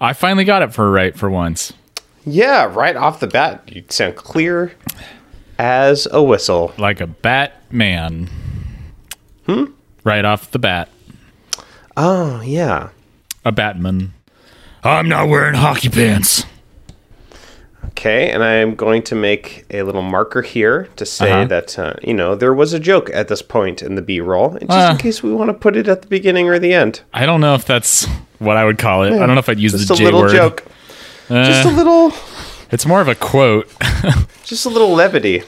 I finally got it for right for once. Yeah, right off the bat, you sound clear as a whistle. Like a Batman. Hmm? Right off the bat. Oh, yeah. A Batman. I'm not wearing hockey pants. Okay, and I am going to make a little marker here to say Uh-huh. that, uh, you know, there was a joke at this point in the B roll, just Uh. in case we want to put it at the beginning or the end. I don't know if that's what I would call it. I don't know if I'd use Just the a J little word. joke. just a Uh, little, it's more of a quote. just a little levity.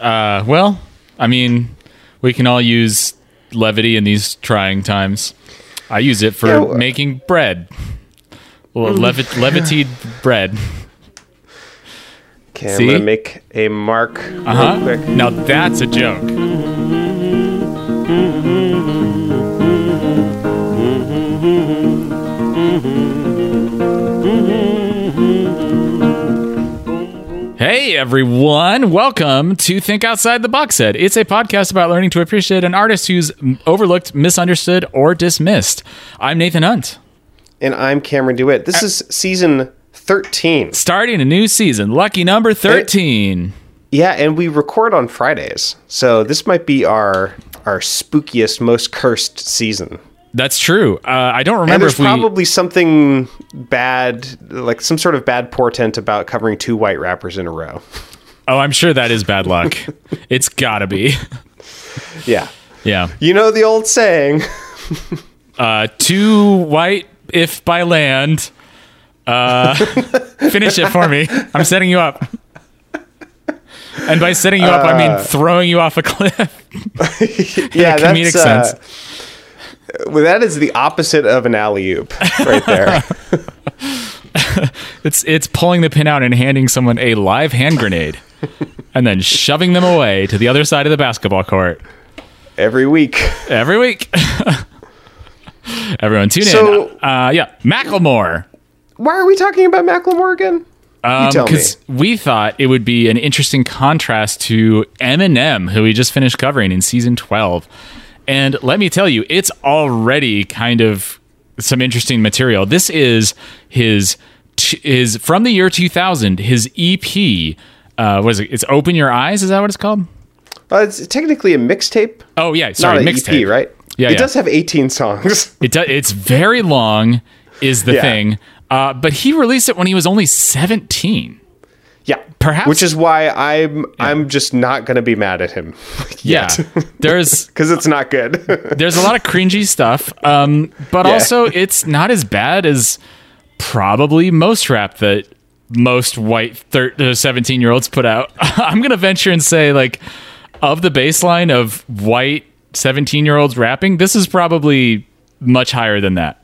Uh, well, I mean, we can all use levity in these trying times. I use it for Yeah, making bread. Well, levit- levitied bread. Okay, See? I'm gonna make a mark Uh huh. real quick. Now that's a joke. Hey everyone, welcome to Think Outside the Box Set. It's a podcast about learning to appreciate an artist who's overlooked, misunderstood, or dismissed. I'm Nathan Hunt. And I'm Cameron DeWitt. Uh, This is season 13. Starting a new season, lucky number 13. Yeah, and we record on Fridays. So this might be our our spookiest, most cursed season. That's true. Uh, I don't And remember there's if we. probably something bad, like some sort of bad portent about covering two white rappers in a row. Oh, I'm sure that is bad luck. it's gotta be. Yeah. Yeah. You know the old saying. Uh, two white, if by land. Uh, finish it for me. I'm setting you up. And by setting you up, I mean throwing you off a cliff. yeah, comedic that's sense. uh, well, that is the opposite of an alley oop right there. It's it's pulling the pin out and handing someone a live hand grenade, and then shoving them away to the other side of the basketball court Every week. every week. Everyone, tune So- in. Uh, yeah, Macklemore. Why are we talking about Macklemore again? you tell me. because Um, we thought it would be an interesting contrast to Eminem, who we just finished covering in season 12. And let me tell you, it's already kind of some interesting material. This is his his from the year 2000, his EP. Uh, what is it? It's Open Your Eyes. Is that what it's called? Uh, it's technically a mixtape, Oh yeah, sorry, mixtape. EP, right? Yeah, it yeah. does have 18 songs. It does. It's very long. Is the Yeah. thing. Uh, but he released it when he was only 17. yeah, Perhaps- which is why I'm I'm just not going to be mad at him Yeah, there's because it's not good. there's a lot of cringy stuff um but Yeah. also it's not as bad as probably most rap that most white 17 year olds put out i'm gonna venture and say like of the baseline of white 17 year olds rapping this is probably much higher than that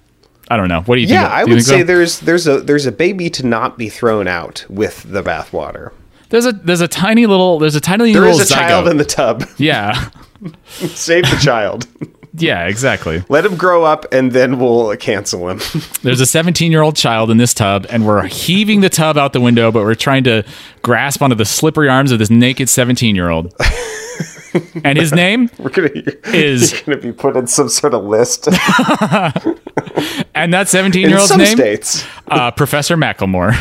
i don't know what do you think yeah, I would say so? there's there's a there's a baby to not be thrown out with the bathwater. there's a there's a tiny little there's a tiny There little is a child in the tub. yeah Save the child. yeah exactly Let him grow up, and then we'll cancel him. There's a 17 year old child in this tub, and we're heaving the tub out the window, but we're trying to grasp onto the slippery arms of this naked 17 year old. And his name We're gonna is, you're gonna be put in some sort of list and that 17 year old's name, states. uh, Professor Macklemore.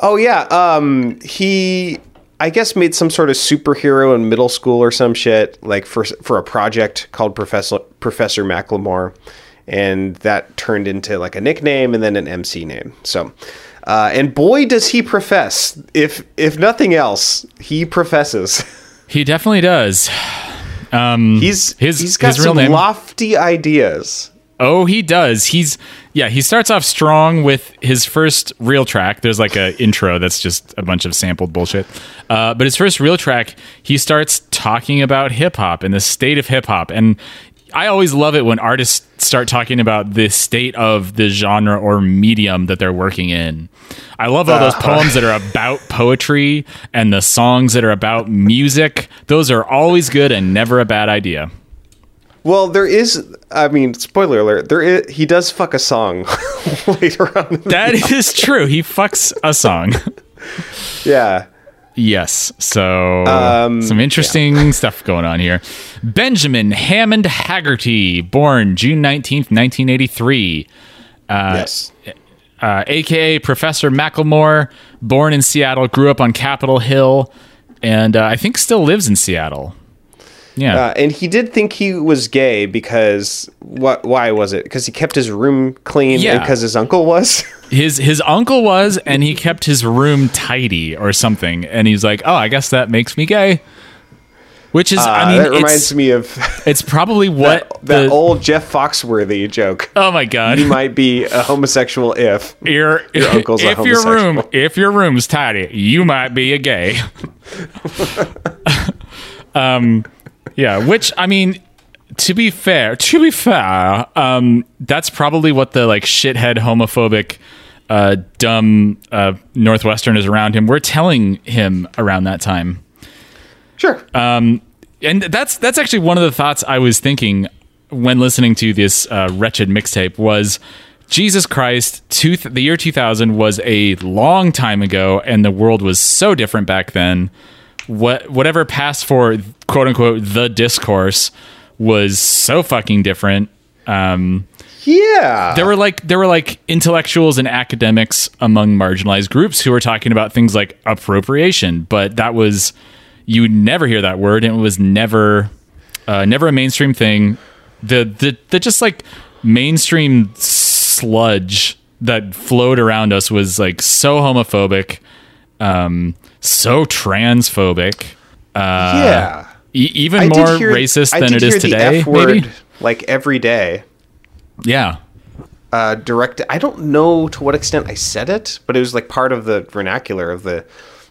Oh yeah, um, he I guess made some sort of superhero in middle school or some shit, like for for a project called Professor Professor Macklemore, and that turned into like a nickname and then an MC name. So, uh, and boy does he profess! If if nothing else, he professes. He definitely does. Um, He's His- he's got his real some name? lofty ideas. Oh, he does. He's yeah. He starts off strong with his first real track. There's like a intro that's just a bunch of sampled bullshit. Uh, but his first real track, he starts talking about hip hop and the state of hip hop. And I always love it when artists start talking about the state of the genre or medium that they're working in. I love all those ah. poems that are about poetry and the songs that are about music. Those are always good and never a bad idea. Well, there is. I mean, spoiler alert. There is. He does fuck a song later on. That is true. He fucks a song. yeah. Yes. So Um, some interesting stuff going on here. Benjamin Hammond Haggerty, born June 19th, 1983. Uh, yes. uh, aka Professor Macklemore, born in Seattle, grew up on Capitol Hill, and uh, I think still lives in Seattle. Yeah. Uh, and he did think he was gay because what? Why was it? Because he kept his room clean, Yeah. because his uncle was. his his uncle was and he kept his room tidy or something and he's like oh i guess that makes me gay which is i Uh, mean that reminds me of it's probably what that, that the, old Jeff Foxworthy joke. oh my god You might be a homosexual if. your, Your uncle's a if your room if your room's tidy you might be a gay um yeah which i mean to be fair to be fair um that's probably what the like shithead homophobic uh dumb uh northwesterners around him were telling him around that time Sure. and that's that's actually one of the thoughts I was thinking when listening to this uh, wretched mixtape was Jesus Christ, two the year 2000 was a long time ago, and the world was so different back then. What whatever passed for quote unquote the discourse was so fucking different. Um, yeah. there were like there were like intellectuals and academics among marginalized groups who were talking about things like appropriation, but that was you would never hear that word, and it was never uh, never a mainstream thing. The the the just like mainstream sludge that flowed around us was like so homophobic, um, so transphobic, uh, yeah. e- even I more hear- racist than it is today. Word, Maybe, like every day. yeah. uh, direct. I don't know to what extent I said it, but it was like part of the vernacular of the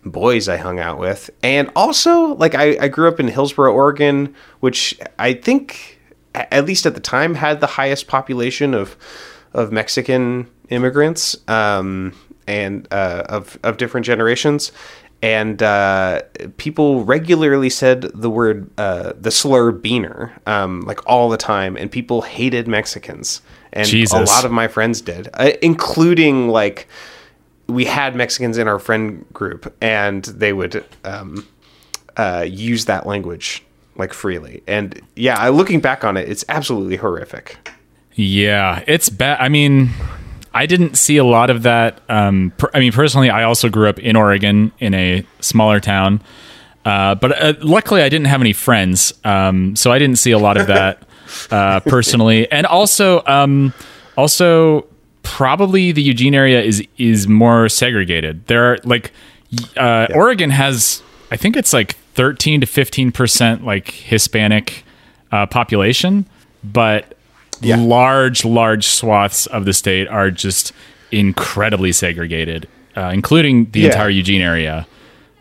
boys I hung out with. And also, like I, I grew up in Hillsboro, Oregon, which I think, at least at the time, had the highest population of of Mexican immigrants um, and uh, of of different generations. And uh, people regularly said the word, uh, the slur "beaner," um, like all the time, and people hated Mexicans and a lot of my friends did, uh, including like we had Mexicans in our friend group, and they would um, uh, use that language like freely. And yeah, looking back on it, it's absolutely horrific. Yeah, it's bad. I mean, I didn't see a lot of that. Um, per- I mean, personally, I also grew up in Oregon in a smaller town, uh, but uh, luckily I didn't have any friends, um, so I didn't see a lot of that uh, personally. And also, um, also probably the Eugene area is is more segregated. There are like uh, Oregon has, I think it's like thirteen to fifteen percent like Hispanic uh, population, but large, large swaths of the state are just incredibly segregated, uh, including the Yeah. entire Eugene area.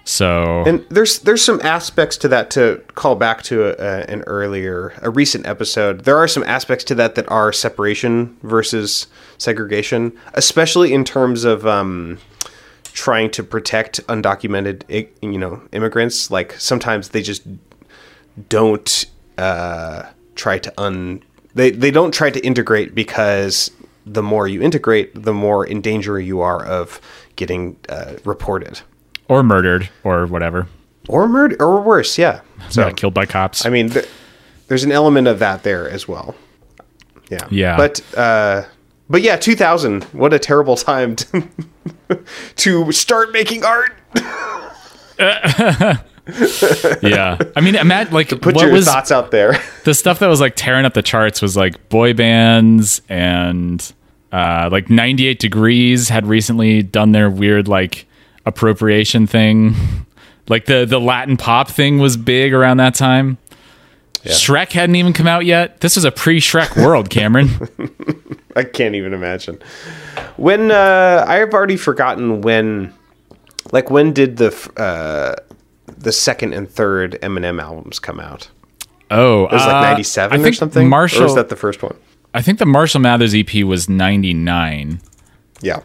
So And there's there's some aspects to that to call back to a, an earlier a recent episode. There are some aspects to that that are separation versus segregation, especially in terms of um, trying to protect undocumented you know immigrants. Like sometimes they just don't uh, try to un they they don't try to integrate because the more you integrate, the more in danger you are of getting uh, reported or murdered or whatever, or murder or worse. Yeah. So yeah, killed by cops. I mean, th- there's an element of that there as well. Yeah. Yeah. But uh, but yeah, 2000. What a terrible time to, to start making art. yeah, I mean, imagine like Put what your was thoughts out there. the stuff that was like tearing up the charts was like boy bands and uh, like 98 Degrees had recently done their weird like appropriation thing. Like the the Latin pop thing was big around that time. Shrek hadn't even come out yet. This was a pre-Shrek world, Cameron. I can't even imagine. When uh, I have already forgotten when, like, when did the uh, the second and third Eminem albums come out? Oh, It was like 97 or something. Marshall, or was that the first one? I think the Marshall Mathers EP was 99. Yeah.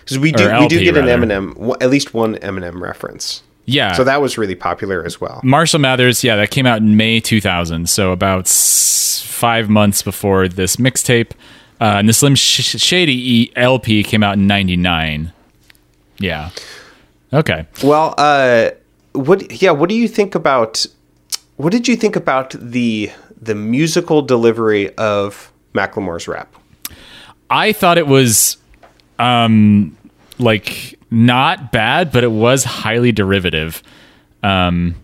Because we do we do get an rather. Eminem, at least one Eminem reference. Yeah. So that was really popular as well. Marshall Mathers, yeah, that came out in May 2000, so about s- five months before this mixtape. Uh, and the Slim Sh- Shady E- LP came out in '99. Yeah. Okay. Well, uh, what? Yeah, what do you think about? What did you think about the the musical delivery of Macklemore's rap? I thought it was um, like not bad, but it was highly derivative. Um,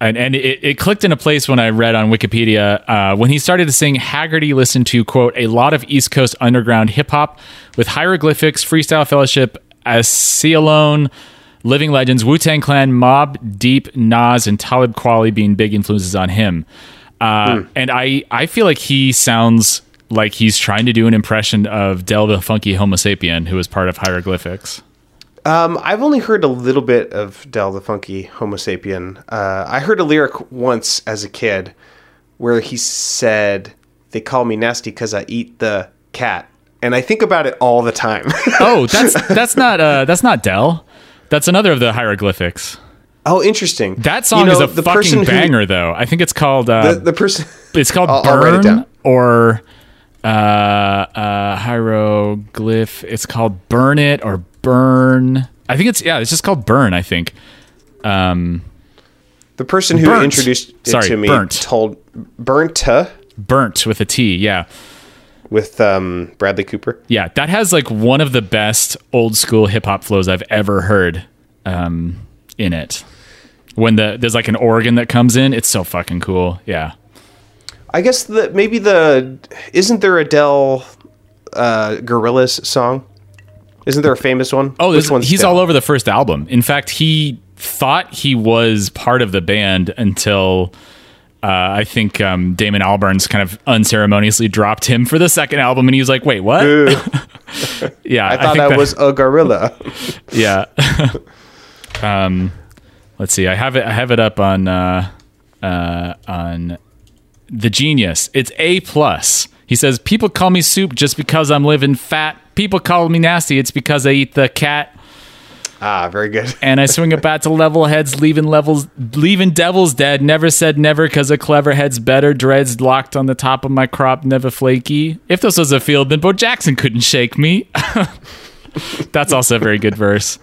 and and it, it clicked in a place when I read on Wikipedia uh, when he started to sing. Haggerty listened to quote a lot of East Coast underground hip hop with hieroglyphics, freestyle fellowship, Aceyalone, Living Legends, Wu Tang Clan, Mobb Deep, Nas, and Talib Kweli being big influences on him. Uh, And I I feel like he sounds like he's trying to do an impression of Del the Funky Homo Sapien, who was part of Hieroglyphics. Um, I've only heard a little bit of Del the Funky Homo Sapien. Uh, I heard a lyric once as a kid where he said, "They call me nasty because I eat the cat," and I think about it all the time. Oh, that's that's not uh, that's not Del. That's another of the hieroglyphics. oh, interesting. That song You know, is a the fucking person who- banger, though. I think it's called uh, the, the person. it's called I'll- I'll it Burn or uh, uh, hieroglyph. It's called Burn It or Burn. I think it's yeah. It's just called Burn. I think. Um, The person who Burnt. introduced it Sorry, to me Burnt. told burnt burnt with a T. Yeah. With um, Bradley Cooper. Yeah, that has like one of the best old school hip hop flows I've ever heard um, in it. When the there's like an organ that comes in, it's so fucking cool. Yeah. I guess that maybe the isn't there a Del uh, Gorillaz song? Isn't there a famous one? Oh, Which this, one's he's Del? all over the first album. In fact, he thought he was part of the band until uh, I think um, Damon Albarn's kind of unceremoniously dropped him for the second album, and he was like, "Wait, what?" yeah, I thought think that, was a gorilla. yeah. um, let's see. I have it. I have it up on uh, uh, on the Genius. It's a plus. He says people call me soup just because I'm living fat. People call me nasty. It's because I eat the cat. Ah, very good. And I swing a bat to level heads, leaving levels, leaving devils dead. Never said never, cause a clever head's better. Dreads locked on the top of my crop, never flaky. If this was a field, then Bo Jackson couldn't shake me. That's also a very good verse.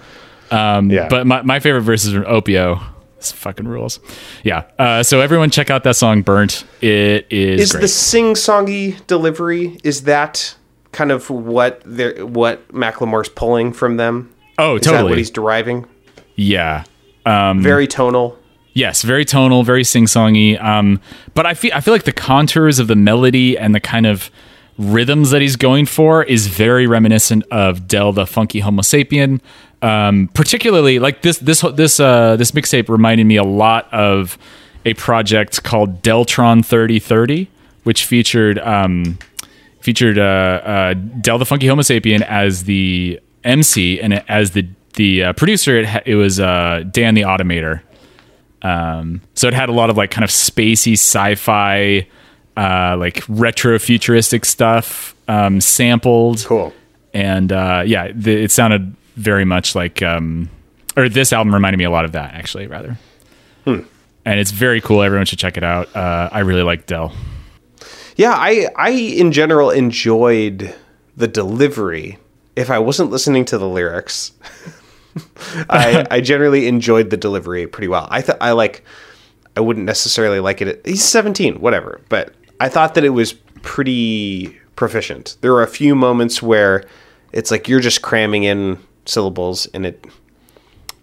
Um, Yeah. But my, my favorite verse is from Opio. This fucking rules. Yeah. Uh, so everyone check out that song, Burnt. It is, Is great. the sing-songy delivery is that kind of what they're what Macklemore's pulling from them? Oh, Is that totally. what he's deriving? yeah. Um, Very tonal. Yes, very tonal, very sing-songy. Um, but I feel I feel like the contours of the melody and the kind of rhythms that he's going for is very reminiscent of Del the Funky Homo Sapien. Um, particularly like this this this uh, this mixtape reminded me a lot of a project called Deltron 3030, which featured um, featured uh, uh, Del the Funky Homo Sapien as the MC and as the the uh, producer. It, ha- it was uh, Dan the Automator. Um, so it had a lot of like kind of spacey sci-fi, uh, like retro futuristic stuff um, sampled. Cool. And uh, yeah, the, it sounded very much like, um, or this album reminded me a lot of that actually, rather. And it's very cool. Everyone should check it out. Uh, I really like Del. Yeah, I I in general enjoyed the delivery. If I wasn't listening to the lyrics, I I generally enjoyed the delivery pretty well. I thought I like I wouldn't necessarily like it. At, He's 17, whatever, but I thought that it was pretty proficient. There were a few moments where it's like you're just cramming in syllables and it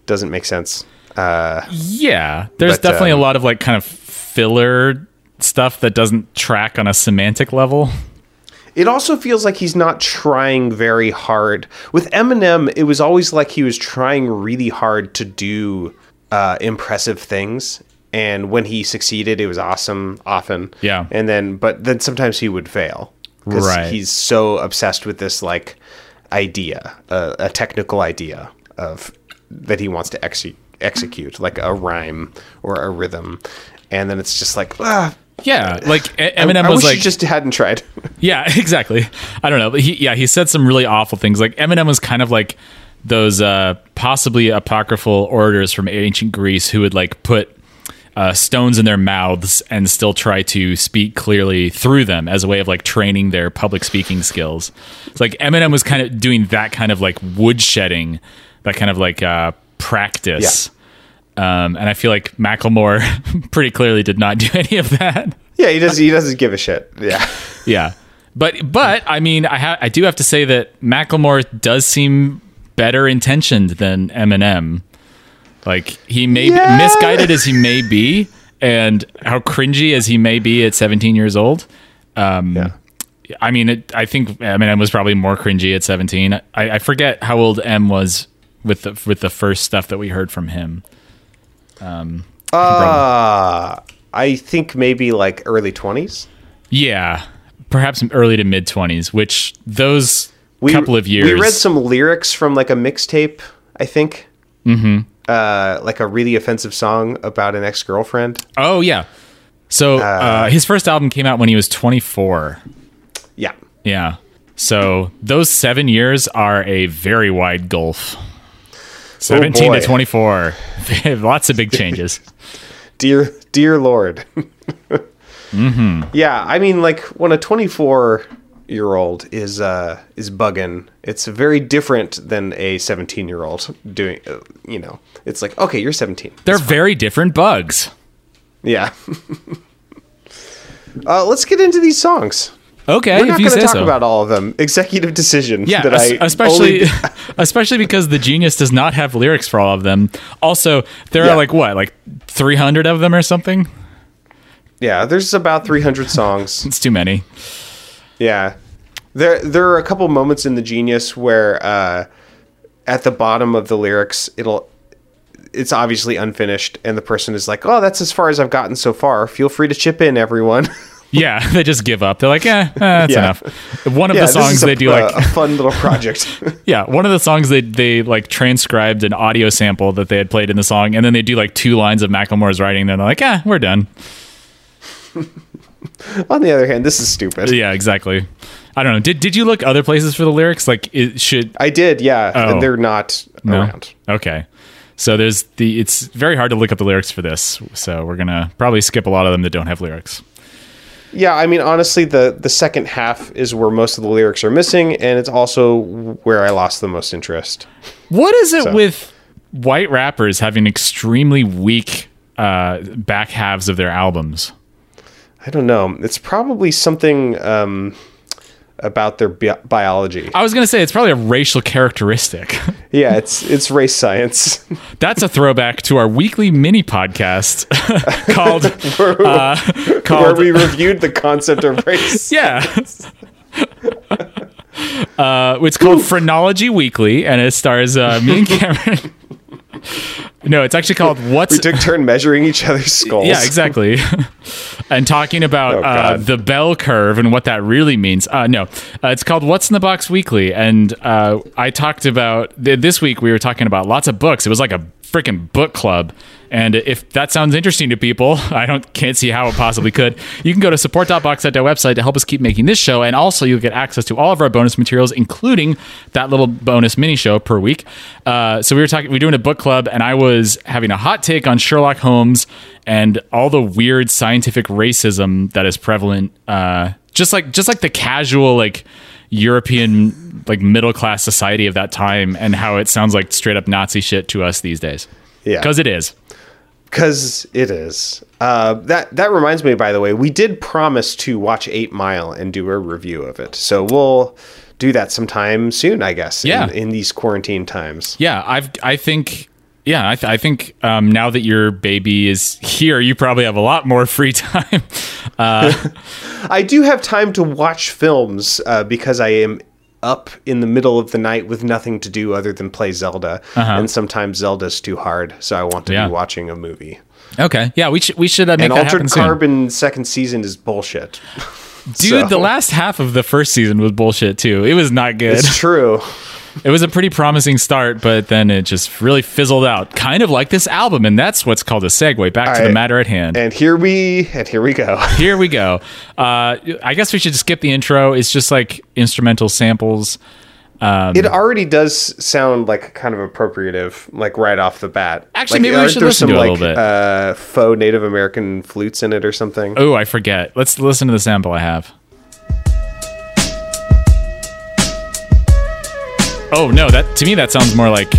doesn't make sense. Uh, Yeah, there's But, definitely um, a lot of like kind of filler stuff that doesn't track on a semantic level. It also feels like he's not trying very hard. With Eminem, it was always like he was trying really hard to do uh, impressive things, and when he succeeded, it was awesome. Often, Yeah. And then, but then sometimes he would fail because Right. he's so obsessed with this like idea, uh, a technical idea of that he wants to exe- execute, like a rhyme or a rhythm, and then it's just like. Ah, Yeah, like E- I- Eminem I, was wish like you just hadn't tried. Yeah, exactly. I don't know, but he yeah, he said some really awful things. Like Eminem was kind of like those uh possibly apocryphal orators from ancient Greece who would like put uh, stones in their mouths and still try to speak clearly through them as a way of like training their public speaking skills. It's like Eminem was kind of doing that kind of like woodshedding, that kind of like uh, practice. Um, and I feel like Macklemore pretty clearly did not do any of that. yeah, he does. He doesn't give a shit. Yeah. Yeah. But but I mean, I ha- I do have to say that Macklemore does seem better intentioned than Eminem. Like he may Yeah. be misguided as he may be, and how cringy as he may be at 17 years old. Um, Yeah. I mean, it, I think Eminem was probably more cringy at 17. I, I forget how old M was with the with the first stuff that we heard from him. Uh, I think maybe like early 20s. Yeah, perhaps early to mid 20s, which those couple of years. We read some lyrics from like a mixtape, I think. Mm-hmm. Uh, like a really offensive song about an ex girlfriend. Oh yeah. So uh, his first album came out when he was 24. Yeah. Yeah. So those seven years are a very wide gulf. 17 to 24. Lots of big changes. Dear, dear Lord. mm-hmm. Yeah, I mean, like when a 24 year old is uh is bugging, it's very different than a 17 year old doing. Uh, you know, it's like okay, you're 17. They're very different bugs. Yeah. uh, let's get into these songs. Okay, We're not going to talk so. about all of them. Executive decision. yeah, that es- I especially only- especially because the genius does not have lyrics for all of them. Also, there Yeah. are like what, like 300 of them or something? yeah, there's about 300 songs. It's too many. Yeah. There there are a couple moments in the genius where uh, at the bottom of the lyrics it'll it's obviously unfinished and the person is like, "Oh, that's as far as I've gotten so far. Feel free to chip in everyone." Yeah, they just give up. They're like, eh, eh that's Yeah. enough. One of yeah, the songs a, they do uh, like a fun little project. Yeah, one of the songs they they like transcribed an audio sample that they had played in the song, and then they do like two lines of Macklemore's writing. Then they're like, "Ah, we're done." On the other hand, this is stupid. Yeah, exactly. I don't know. Did did you look other places for the lyrics? Like, it should I did, yeah. Oh. and They're not no? around. Okay, so there's the. It's very hard to look up the lyrics for this, so we're gonna probably skip a lot of them that don't have lyrics. Yeah, I mean, honestly, the the second half is where most of the lyrics are missing, and it's also where I lost the most interest. What is it So- with white rappers having extremely weak uh, back halves of their albums? I don't know. It's probably something um, about their bi- biology. I was gonna say it's probably a racial characteristic. Yeah, it's it's race science. That's a throwback to our weekly mini podcast called uh, where we reviewed the concept of race. yeah. Uh, it's called Phrenology Weekly, and it stars uh, me and Cameron. No, it's actually called What's We took turn measuring each other's skulls. yeah, exactly. and talking about Oh, uh, the bell curve and what that really means. Uh, no, uh, it's called What's in the Box Weekly. And uh, I talked about th- this week, we were talking about lots of books. It was like a freaking book club. And if that sounds interesting to people, I don't can't see how it possibly could. You can go to support.box.net website to help us keep making this show, and also you'll get access to all of our bonus materials, including that little bonus mini show per week. Uh, so we were talking, we were doing a book club, and I was having a hot take on Sherlock Holmes and all the weird scientific racism that is prevalent. Uh, just like just like the casual like European like middle class society of that time, and how it sounds like straight up Nazi shit to us these days. Yeah. because it is. because it is. Uh, that that reminds me, by the way, we did promise to watch Eight Mile and do a review of it. So we'll do that sometime soon, I guess. Yeah. In, in these quarantine times. Yeah, I've I think yeah, I, th- I think um, now that your baby is here, you probably have a lot more free time. Uh, I do have time to watch films uh, because I am up in the middle of the night with nothing to do other than play Zelda, and sometimes Zelda's too hard, so I want to Uh-huh. Yeah. be watching a movie. okay, yeah, we should we should uh, make And that happen Altered soon. Carbon second season is bullshit. Dude, so- the last half of the first season was bullshit too. It was not good. It's true. It was a pretty promising start, but then it just really fizzled out, kind of like this album, and that's what's called a segue back to the matter at hand. And here we and here we go. Here we go. Uh, I guess we should skip the intro. It's just like instrumental samples. Um, It already does sound like kind of appropriative, like right off the bat. Actually, Like, maybe we should listen some, to it a like, little bit. Uh, faux Native American flutes in it or something. Oh, I forget. Let's listen to the sample I have. Oh no, that to me that sounds more like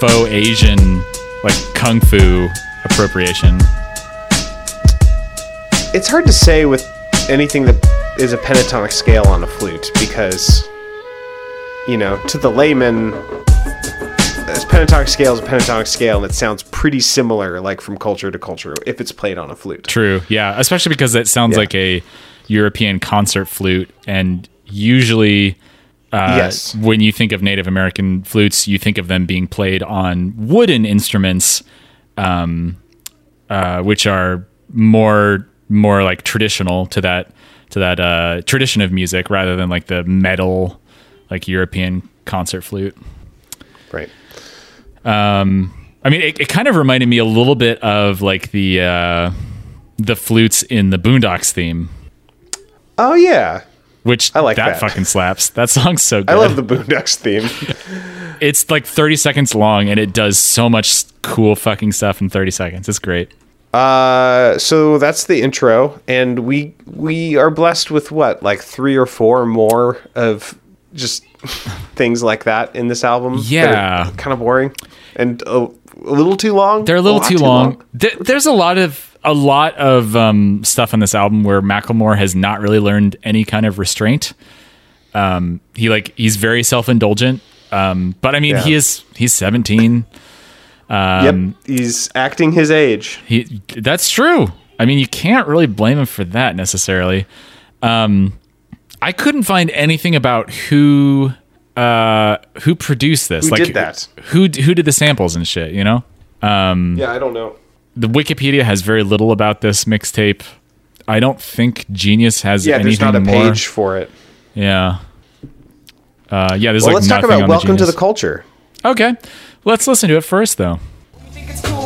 faux Asian, like kung fu appropriation. It's hard to say with anything that is a pentatonic scale on a flute because, you know, to the layman, a pentatonic scale is a pentatonic scale, and it sounds pretty similar, like from culture to culture, if it's played on a flute. True. Yeah, especially because it sounds Yeah. like a European concert flute, and usually, uh, Yes. when you think of Native American flutes, you think of them being played on wooden instruments, um, uh, which are more more like traditional to that to that uh, tradition of music, rather than like the metal, like European concert flute. Right. Um, I mean, it, it kind of reminded me a little bit of like the uh, the flutes in the Boondocks theme, Oh yeah, which I like that, that. fucking slaps. That song's so good. I love the Boondocks theme. It's like 30 seconds long, and it does so much cool fucking stuff in 30 seconds. It's great. Uh, so that's the intro, and we we are blessed with what, like three or four more of just things like that in this album. Yeah. kind of boring and a, a little too long. They're a little lot too, long. Th- there's a lot of a lot of um, stuff on this album where Macklemore has not really learned any kind of restraint. Um, he like he's very self indulgent. Um, but I mean, Yeah. he is he's 17. yep, he's acting his age. He that's true. I mean, you can't really blame him for that necessarily. Um, I couldn't find anything about who uh, who produced this. Who did that? Who who did the samples and shit? You know, Yeah, I don't know. The Wikipedia has very little about this mixtape. I don't think Genius has Yeah, there's anything not a more. page for it. Yeah. Uh, yeah, there's Well, like let's talk about Welcome to the Culture. Okay, let's listen to it first, though.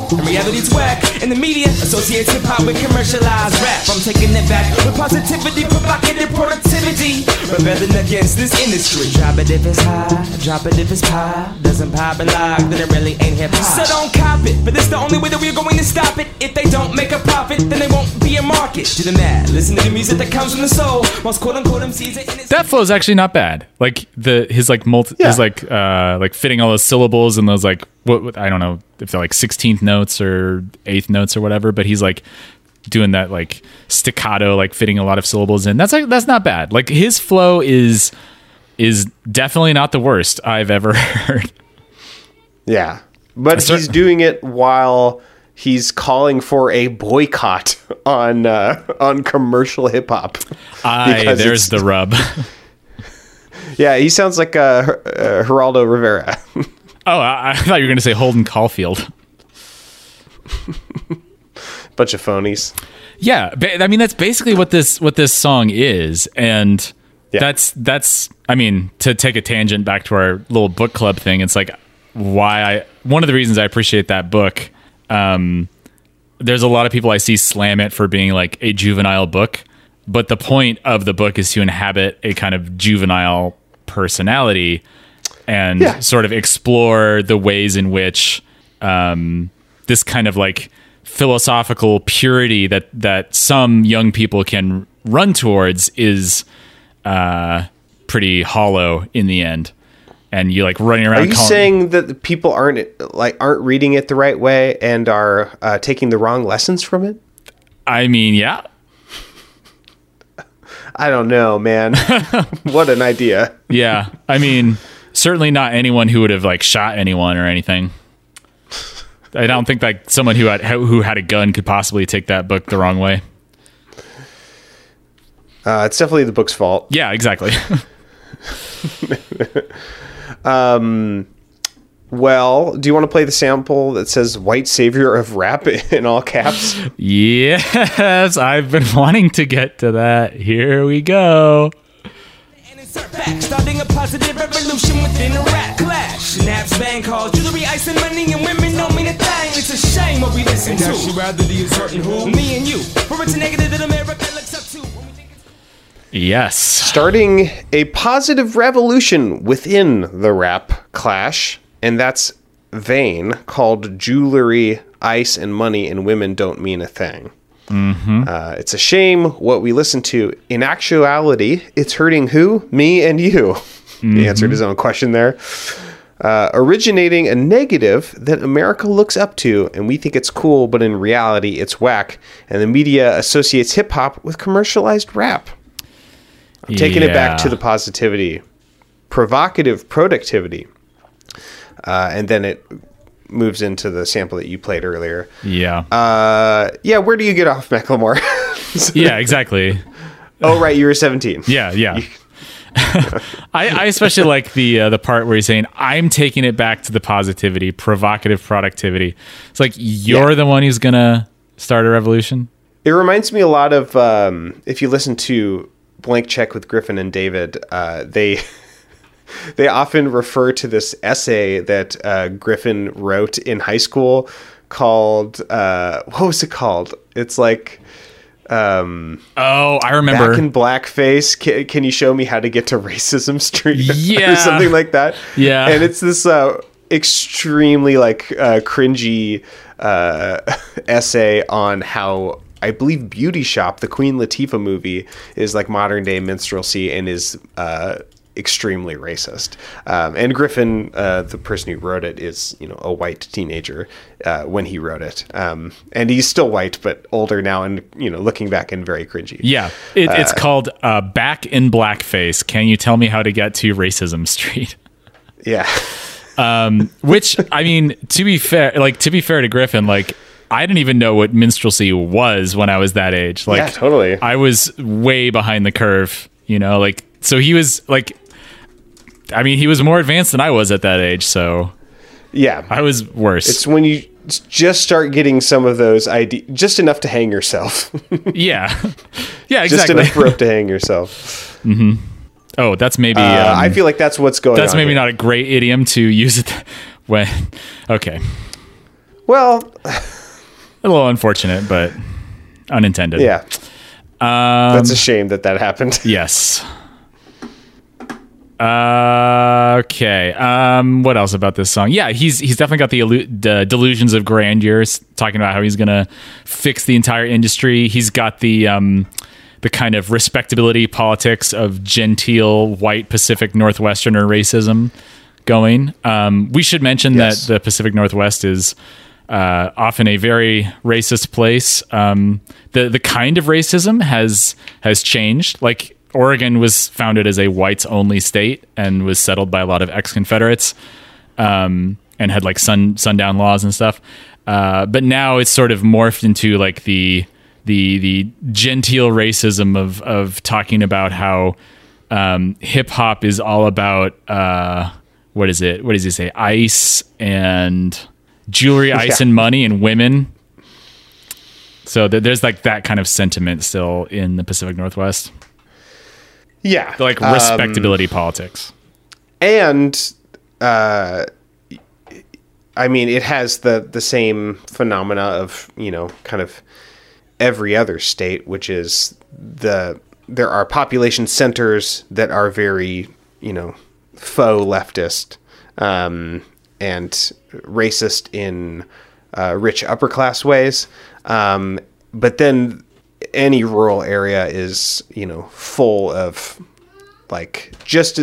Think it's. In reality, it's whack. And the media associates hip hop with commercialized rap. I'm taking it back with positivity, provocative productivity. Rebelling against this industry. Drop it if it's high, drop it if it's pie. Doesn't pop and lock, then it really ain't hip hop. So don't cop it, but it's the only way that we're going to stop it. If they don't make a profit, then they won't be a market. Do the math, listen to the music that comes from the soul. Most quote unquote MCs are in it. That flow is actually not bad. Like the his like multi Yeah. his like uh like fitting all those syllables and those like what, I don't know if they're like sixteenth notes or eighth notes or whatever, but he's like doing that like staccato, like fitting a lot of syllables in. That's like that's not bad. Like his flow is is definitely not the worst I've ever heard. Yeah, but cer- he's doing it while he's calling for a boycott on uh, on commercial hip hop. I there's the rub. Yeah, he sounds like uh, uh, Geraldo Rivera. oh, I, I thought you were gonna say Holden Caulfield. Bunch of phonies. Yeah, ba- I mean that's basically what this what this song is, and Yeah. that's that's. I mean, to take a tangent back to our little book club thing, it's like why I one of the reasons I appreciate that book. Um, there's a lot of people I see slam it for being like a juvenile book, but the point of the book is to inhabit a kind of juvenile personality and Yeah. sort of explore the ways in which um, this kind of like philosophical purity that that some young people can run towards is uh, pretty hollow in the end. And you like running around. Are you calling- saying that people aren't like aren't reading it the right way and are uh, taking the wrong lessons from it? I mean, yeah, I don't know, man. what an idea. yeah. I mean, certainly not anyone who would have like shot anyone or anything. I don't think like someone who had who had a gun could possibly take that book the wrong way. Uh, it's definitely the book's fault. Yeah, exactly. um, Well, do you want to play the sample that says "White Savior of Rap" in all caps? yes, I've been wanting to get to that. Here we go. And insert back, starting a positive revolution within a rap clash. Naps band called jewelry, ice, and money, and women don't mean a thing. It's a shame what we listen to. She rather the certain who? Me and you. For it's a negative that America looks up to. When we think it's- Yes. Starting a positive revolution within the rap clash, and that's Vane called "Jewelry, Ice, and Money, and Women Don't Mean a Thing." Uh, it's a shame what we listen to. In actuality, it's hurting who? Me and you. He answered his own question there. Uh, originating a negative that America looks up to, and we think it's cool, but in reality, it's whack. And the media associates hip hop with commercialized rap. I'm taking it back to the positivity, provocative productivity, uh, and then it moves into the sample that you played earlier. Yeah. Uh, yeah, where do you get off Macklemore? yeah, exactly. oh, right, you were 17. Yeah, yeah. I, I especially like the uh, the part where he's saying, "I'm taking it back to the positivity, provocative productivity." It's like you're Yeah. the one who's gonna start a revolution. It reminds me a lot of um, if you listen to Blank Check with Griffin and David, uh, they they often refer to this essay that uh, Griffin wrote in high school called uh, what was it called? It's like um, Oh, I remember. back in blackface. Can, can you show me how to get to racism street? Yeah. or something like that. Yeah. and it's this uh, extremely like uh, cringy uh, essay on how. I believe Beauty Shop, the Queen Latifah movie, is like modern day minstrelsy and is uh, extremely racist. Um, and Griffin, uh, the person who wrote it, is you know a white teenager uh, when he wrote it, um, and he's still white but older now, and you know looking back and very cringy. yeah, it, it's called uh, "Back in Blackface." Can you tell me how to get to Racism Street? Yeah. Which I mean, to be fair, like to be fair to Griffin, like I didn't even know what minstrelsy was when I was that age. Like, Yeah, totally. I was way behind the curve. You know, like so he was like, I mean, he was more advanced than I was at that age. So Yeah. I was worse. It's when you just start getting some of those ideas, just enough to hang yourself. yeah, yeah, exactly. just enough rope to hang yourself. Mm-hmm. oh, that's maybe. Uh, um, I feel like that's what's going that's maybe here. not a great idiom to use it when. Okay, Well, a little unfortunate, but unintended. yeah. Um, That's a shame that that happened. Yes. Uh, okay. Um, what else about this song? Yeah, he's he's definitely got the delusions of grandeur, talking about how he's gonna fix the entire industry. He's got the um, the kind of respectability politics of genteel white Pacific Northwesterner racism going. Um, we should mention Yes. that the Pacific Northwest is uh, often a very racist place. Um, the the kind of racism has has changed. Like Oregon was founded as a whites only state and was settled by a lot of ex Confederates, um, and had like sun sundown laws and stuff. Uh, but now it's sort of morphed into like the the the genteel racism of of talking about how um, hip hop is all about uh, what is it? What does he say? Ice and jewelry, ice Yeah. and money and women. So th- there's like that kind of sentiment still in the Pacific Northwest, Yeah. like Um, respectability politics. and uh, I mean, it has the the same phenomena of you know, kind of every other state, which is the there are population centers that are very you know faux leftist um, and racist in uh, rich upper class ways, um, but then any rural area is you know full of like just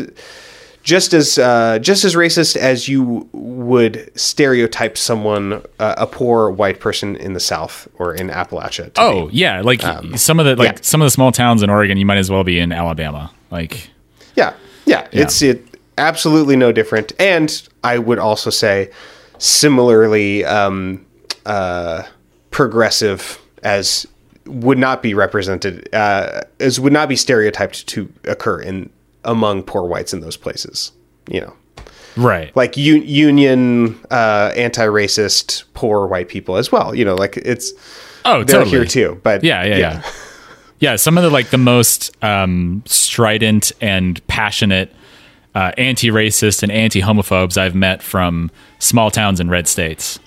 just as uh, just as racist as you would stereotype someone uh, a poor white person in the South or in Appalachia. To Oh be. yeah, like some of the like yeah. some of the small towns in Oregon, you might as well be in Alabama. Like yeah, yeah, It's it absolutely no different. And I would also say similarly um, uh, progressive as would not be represented uh, as would not be stereotyped to occur in among poor whites in those places. You know. right, like u- union uh, anti-racist poor white people as well you know like it's oh they're totally here too but Yeah, yeah, yeah. Yeah, some of the like the most um, strident and passionate uh, anti-racist and anti-homophobes I've met from small towns in red states.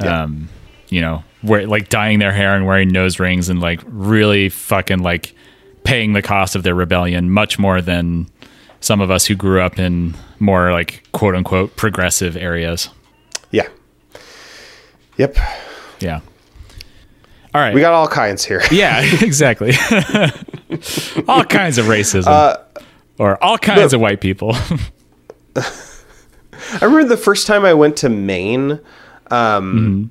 Um, you know, where like dyeing their hair and wearing nose rings and like really fucking like paying the cost of their rebellion much more than some of us who grew up in more like quote unquote progressive areas. yeah yep Yeah. All right. we got all kinds here Yeah, exactly. all kinds of racism. Uh, or all kinds of white people. i remember the first time i went to maine um,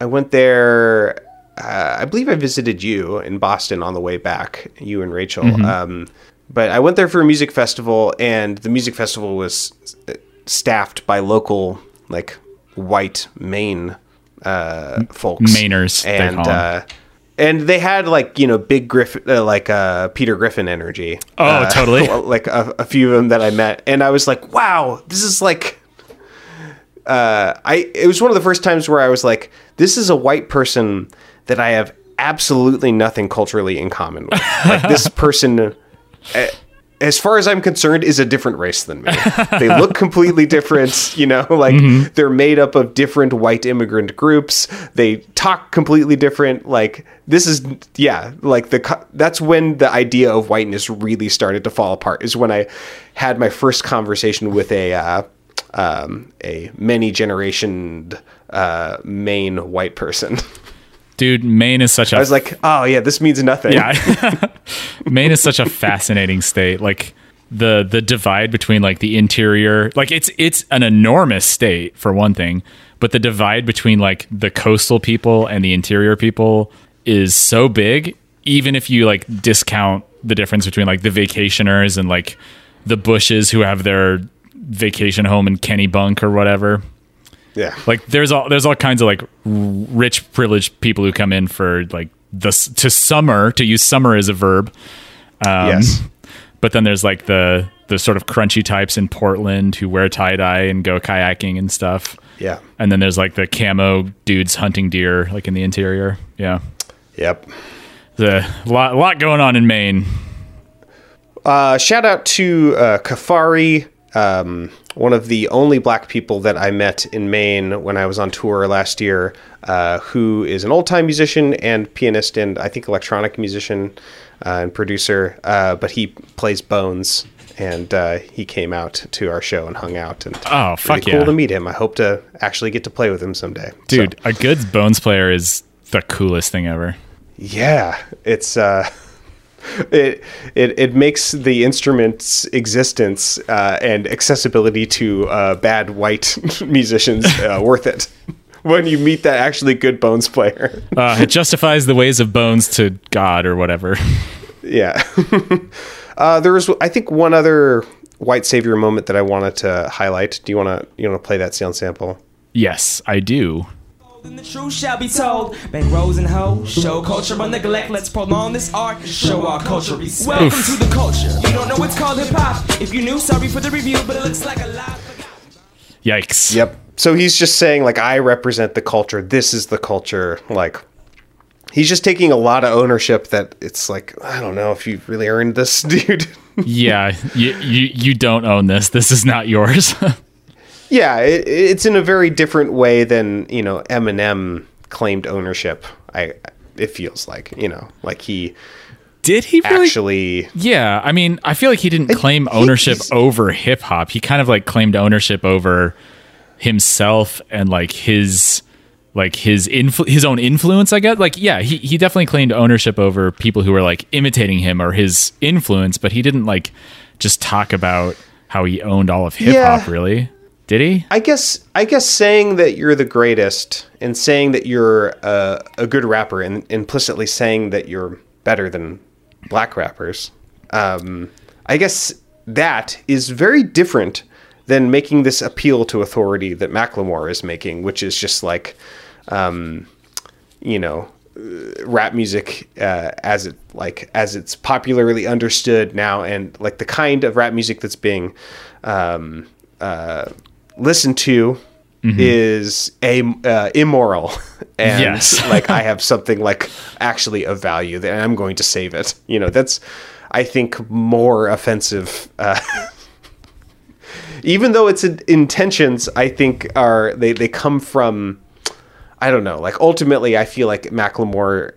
i went there uh, i believe i visited you in boston on the way back you and rachel um, but I went there for a music festival, and the music festival was uh, staffed by local like white Maine uh, folks, Mainers, they and 'em. uh, and they had like you know big Griffin, uh, like uh, Peter Griffin energy. Oh, Uh, totally. like a, a few of them that I met, and I was like, wow, this is like. Uh, I it was one of the first times where I was like, this is a white person that I have absolutely nothing culturally in common with. Like this person, uh, as far as I'm concerned, is a different race than me. They look completely different. You know, like they're made up of different white immigrant groups. They talk completely different. Like this is yeah, like the that's when the idea of whiteness really started to fall apart. Is when I had my first conversation with a. Uh, um, a many generationed uh, Maine white person. Dude, Maine is such a I was like, oh yeah, this means nothing. yeah. Maine is such a fascinating state. Like the the divide between like the interior, like it's it's an enormous state for one thing, but the divide between like the coastal people and the interior people is so big. Even if you like discount the difference between like the vacationers and like the Bushes who have their vacation home in Kennebunk or whatever, yeah. like there's all there's all kinds of like rich privileged people who come in for like the to summer to use summer as a verb um, yes. but then there's like the the sort of crunchy types in portland who wear tie-dye and go kayaking and stuff Yeah. and then there's like the camo dudes hunting deer like in the interior yeah Yep. the lot lot going on in maine Uh, shout out to uh, Kafari, um, one of the only black people that I met in Maine when I was on tour last year, uh, who is an old time musician and pianist and I think electronic musician uh, and producer, uh, but he plays bones. And uh, he came out to our show and hung out, and Oh, fuck really cool to meet him. I hope to actually get to play with him someday, dude So, a good bones player is the coolest thing ever yeah, it's uh, it it it makes the instrument's existence uh, and accessibility to uh, bad white musicians uh, worth it when you meet that actually good bones player. uh, it justifies the ways of bones to god or whatever yeah, uh, there was I think one other white savior moment that I wanted to highlight. Do you want to you want to play that sound sample? yes i do And the truth shall be told. Bank rose and ho, show culture or neglect. Let's prolong this art, show our culture respect. Welcome to the culture. You don't know it's called hip hop. If you knew, sorry for the review, but it looks like a lie. yikes Yep. So he's just saying like I represent the culture. This is the culture. Like he's just taking a lot of ownership that it's like I don't know if you really earned this, dude. yeah you, you you don't own this this is not yours yeah, it, it's in a very different way than you know Eminem claimed ownership. I it feels like you know like he did he really actually Yeah, I mean, I feel like he didn't claim ownership he's- over hip hop. He kind of like claimed ownership over himself and like his like his influ- his own influence, I guess. Like yeah, he he definitely claimed ownership over people who were like imitating him or his influence, but he didn't like just talk about how he owned all of hip hop Yeah. really. Did he? I guess I guess saying that you're the greatest and saying that you're a, a good rapper and implicitly saying that you're better than black rappers. Um, I guess that is very different than making this appeal to authority that Macklemore is making, which is just like, um, you know, uh, rap music uh, as it like as it's popularly understood now, and like the kind of rap music that's being um, uh, listened to is a uh, immoral and Yes. like I have something like actually of value that I'm going to save it. You know, that's I think more offensive. Uh, even though its intentions, I think are they they come from I don't know. Like ultimately, I feel like Macklemore.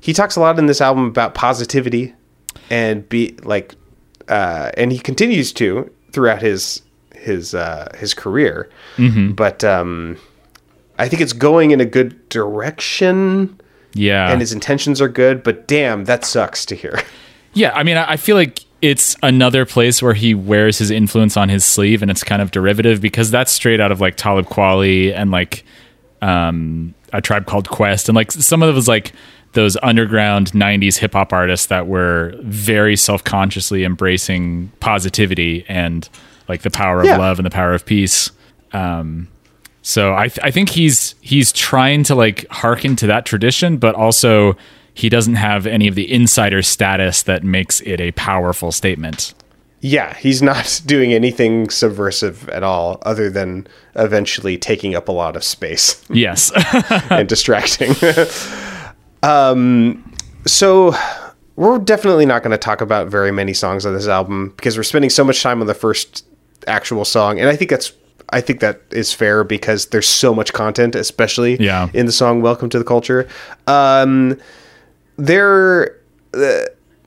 He talks a lot in this album about positivity, and be like, uh, and he continues to throughout his his uh, his career. But um, I think it's going in a good direction, Yeah. and his intentions are good. But damn, that sucks to hear. Yeah, I mean, I feel like it's another place where he wears his influence on his sleeve, and it's kind of derivative because that's straight out of like Talib Kweli and like um, a tribe called Quest, and like some of those like those underground 90s hip hop artists that were very self-consciously embracing positivity and like the power of Yeah. love and the power of peace. Um, so I, th- I think he's he's trying to like hearken to that tradition, but also he doesn't have any of the insider status that makes it a powerful statement. Yeah, he's not doing anything subversive at all, other than eventually taking up a lot of space Yes. and distracting. um, so we're definitely not going to talk about very many songs on this album because we're spending so much time on the first actual song, and I think that's I think that is fair because there's so much content, especially Yeah. in the song "Welcome to the Culture." Um, there, uh,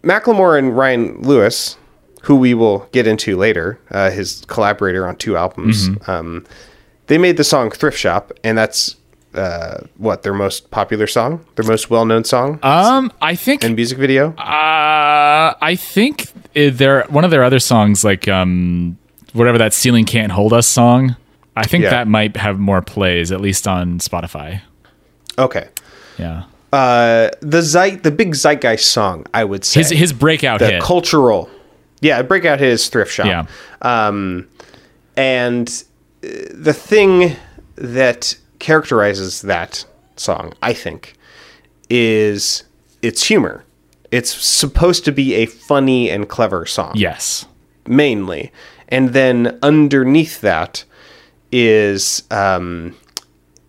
Macklemore and Ryan Lewis, who we will get into later, uh, his collaborator on two albums, um, they made the song "Thrift Shop," and that's uh, what their most popular song, their most well-known song um, I think and music video. Uh, I think uh, their one of their other songs, like um, whatever that "Ceiling Can't Hold Us" song. I think Yeah. that might have more plays, at least on Spotify. Okay. Yeah, Uh, the zeit, the big zeitgeist song, I would say. his his breakout the hit. cultural, yeah, breakout hit is thrift shop. Yeah. Um, and uh, the thing that characterizes that song, I think, is its humor. It's supposed to be a funny and clever song. yes, mainly. And then underneath that is, um,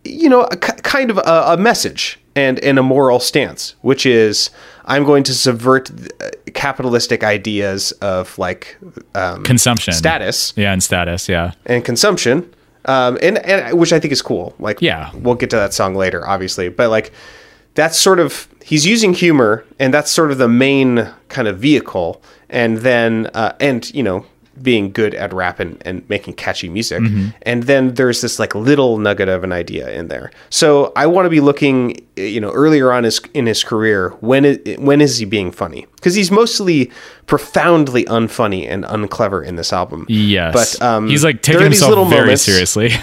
you know, a, kind of a, a message and, and a moral stance, which is I'm going to subvert uh, capitalistic ideas of like um, consumption, status Yeah, and status. Yeah, and consumption, um, and, and which I think is cool. Like, Yeah. we'll get to that song later, obviously, but like that's sort of he's using humor, and that's sort of the main kind of vehicle, and then uh, and you know being good at rap and, and making catchy music, and then there's this like little nugget of an idea in there. So I want to be looking, you know, earlier on his, in his career when when is he being funny? Because he's mostly profoundly unfunny and unclever in this album. yes. But um, he's like taking these himself very moments- seriously.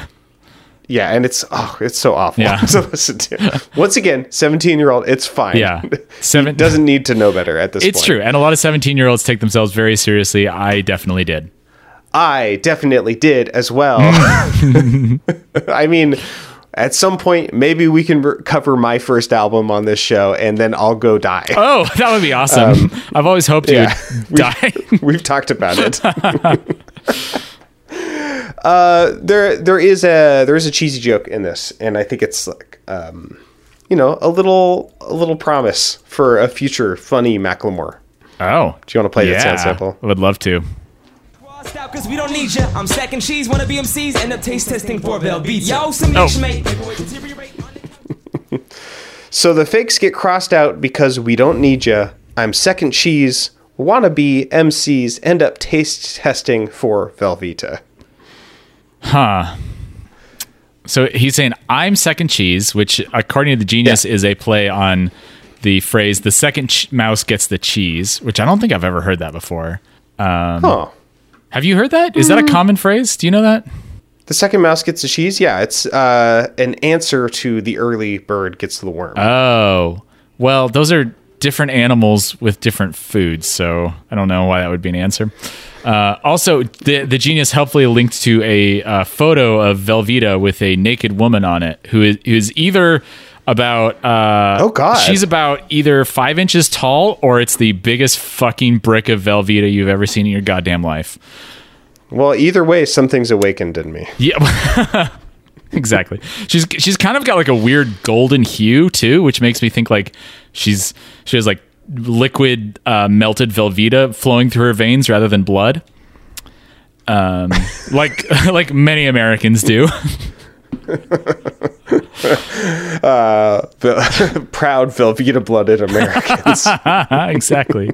Yeah, and it's oh, it's so awful Yeah. to listen to. Once again, seventeen year old, it's fine. Yeah. Seven- doesn't need to know better at this it's point. true, and a lot of seventeen-year-olds take themselves very seriously. I definitely did. I definitely did as well. I mean, at some point, maybe we can re- cover my first album on this show, and then I'll go die. Oh, that would be awesome. I've always hoped you Um, yeah. would die. We've talked about it. Uh, there, there is a there is a cheesy joke in this, and I think it's like, um, you know, a little a little promise for a future funny Macklemore. oh, Do you want to play that sound sample? I would love to. Crossed out cause we don't need ya. I'm stacking cheese, wanna be MCs, end up taste testing for Velveeta. Yo, some Oh. mate. So the fakes get crossed out because we don't need ya. I'm second cheese. Wannabe MCs end up taste testing for Velveeta. Huh. So he's saying, I'm second cheese, which, according to the genius, Yeah. is a play on the phrase, the second ch- mouse gets the cheese, which I don't think I've ever heard that before. oh, Have you heard that? Is that a common phrase? Do you know that? the second mouse gets the cheese. Yeah, it's uh, an answer to the early bird gets the worm. Oh, well, those are different animals with different foods, so I don't know why that would be an answer. Uh, also, the the genius helpfully linked to a uh, photo of Velveeta with a naked woman on it, who is, who is either about uh, Oh, God. she's about either five inches tall or it's the biggest fucking brick of Velveeta you've ever seen in your goddamn life. well, either way, something's awakened in me. Yeah. exactly. She's she's kind of got like a weird golden hue too, which makes me think like she's she has like liquid uh, melted Velveeta flowing through her veins rather than blood. Um, like like many Americans do. Vel- Proud Velveeta blooded Americans. exactly.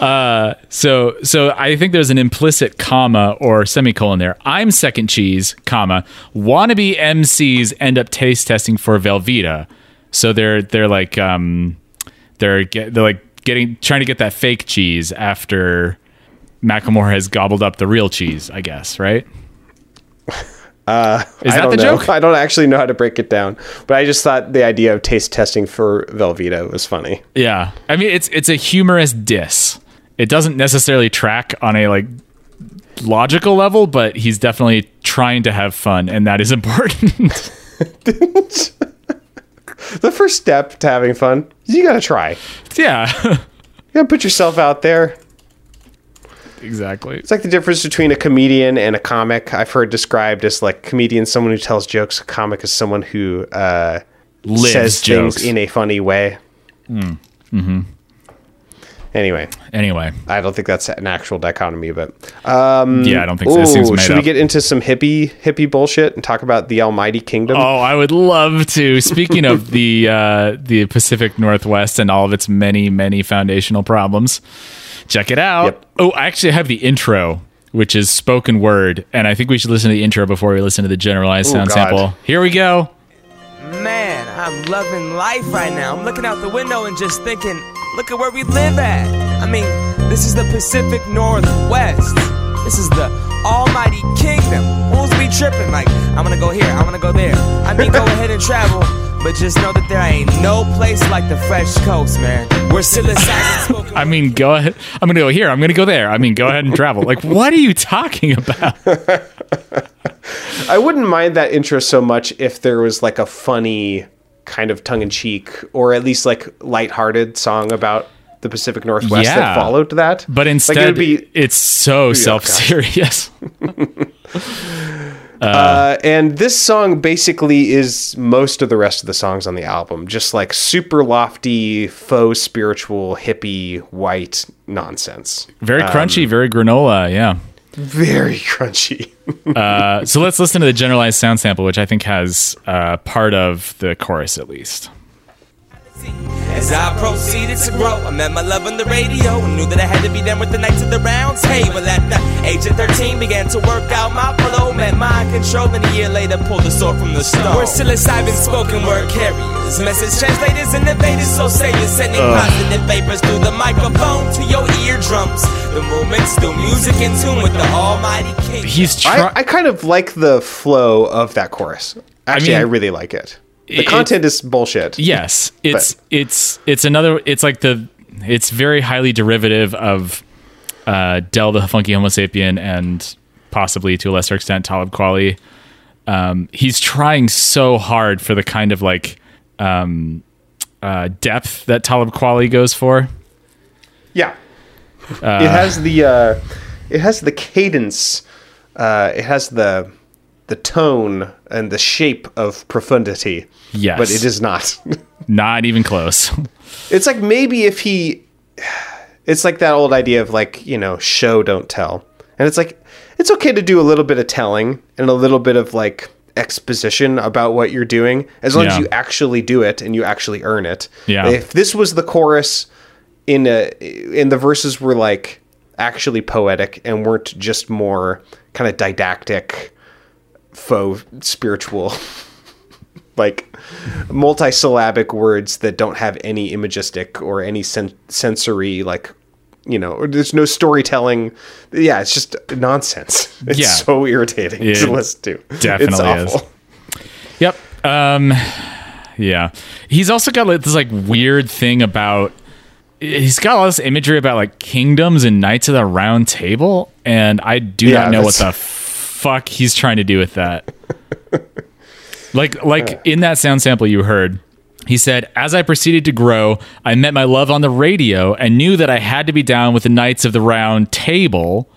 Uh, so so I think there's an implicit comma or semicolon there. I'm second cheese, comma. Wannabe MCs end up taste testing for Velveeta. So they're they're like um they're get, they're like getting trying to get that fake cheese after Macklemore has gobbled up the real cheese, I guess, right? Uh, Is I that don't the know. joke? I don't actually know how to break it down, but I just thought the idea of taste testing for Velveeta was funny. Yeah, I mean it's it's a humorous diss. It doesn't necessarily track on a like logical level, but he's definitely trying to have fun, and that is important. The first step to having fun is you got to try. yeah, You got to put yourself out there. exactly. It's like the difference between a comedian and a comic. I've heard described as like comedian, someone who tells jokes. A comic is someone who uh, Lives says jokes. things in a funny way. Mm-hmm. Anyway, Anyway, I don't think that's an actual dichotomy, but um, yeah, I don't think so. It seems ooh, made should up. we get into some hippie hippie bullshit and talk about the Almighty Kingdom? Oh, I would love to. Speaking of the uh, the Pacific Northwest and all of its many many foundational problems, check it out. Yep. Oh, I actually have the intro, which is spoken word, and I think we should listen to the intro before we listen to the generalized Oh, sound God. sample. Here we go. Man, I'm loving life right now. I'm looking out the window and just thinking, look at where we live at. I mean, this is the Pacific Northwest. This is the almighty kingdom. Who's be tripping? Like, I'm gonna go here, I'm gonna go there. I mean, go ahead and travel, but just know that there ain't no place like the fresh coast, man. We're psilocybin spoken I mean, go ahead. I'm gonna go here. I'm gonna go there. I mean, go ahead and travel. Like, what are you talking about? I wouldn't mind that intro so much if there was like a funny kind of tongue in cheek or at least like lighthearted song about the Pacific Northwest Yeah. that followed that. But like, instead, it would be it's so self serious. Uh, and this song basically is most of the rest of the songs on the album, just like super lofty, faux spiritual, hippie, white nonsense. Very crunchy, very granola. Yeah. Very crunchy. Uh, so let's listen to the generalized sound sample, which I think has uh, part of the chorus at least. As I proceeded to grow, I met my love on the radio. Knew that I had to be down with the Knights of the rounds. Round table. At the age of 13, began to work out my flow. Met mind control, and a year later, pulled the sword from the stone. We're psilocybin spoken word carriers. Message translators, innovators, so saviors. Sending positive vapors through the microphone to your eardrums. The movement's through music in tune with the Almighty King. He's I, trying. I kind of like the flow of that chorus. Actually, I, mean, really like it. The content is bullshit. yes, it's But- it's it's another. It's like the. It's very highly derivative of uh, Del the Funky Homosapien and possibly to a lesser extent Talib Kweli. Um, he's trying so hard for the kind of like um, uh, depth that Talib Kweli goes for. Yeah. it has the uh, it has the cadence. Uh, it has the the tone and the shape of profundity. Yes. But it is not. Not even close. it's like maybe if he it's like that old idea of like, you know, show don't tell. And it's like it's okay to do a little bit of telling and a little bit of like exposition about what you're doing as long as you actually do it and you actually earn it. Yeah. If this was the chorus in a in the verses were like actually poetic and weren't just more kind of didactic faux spiritual like multisyllabic words that don't have any imagistic or any sen- sensory like you know or there's no storytelling yeah it's just nonsense it's Yeah. so irritating It to listen to definitely it's is. awful. Yep. Um yeah. He's also got like this like weird thing about he's got all this imagery about like kingdoms and knights of the round table and I do Yeah, not know what the fuck he's trying to do with that. like like in that sound sample you heard he said, As I proceeded to grow, I met my love on the radio and knew that I had to be down with the Knights of the Round Table.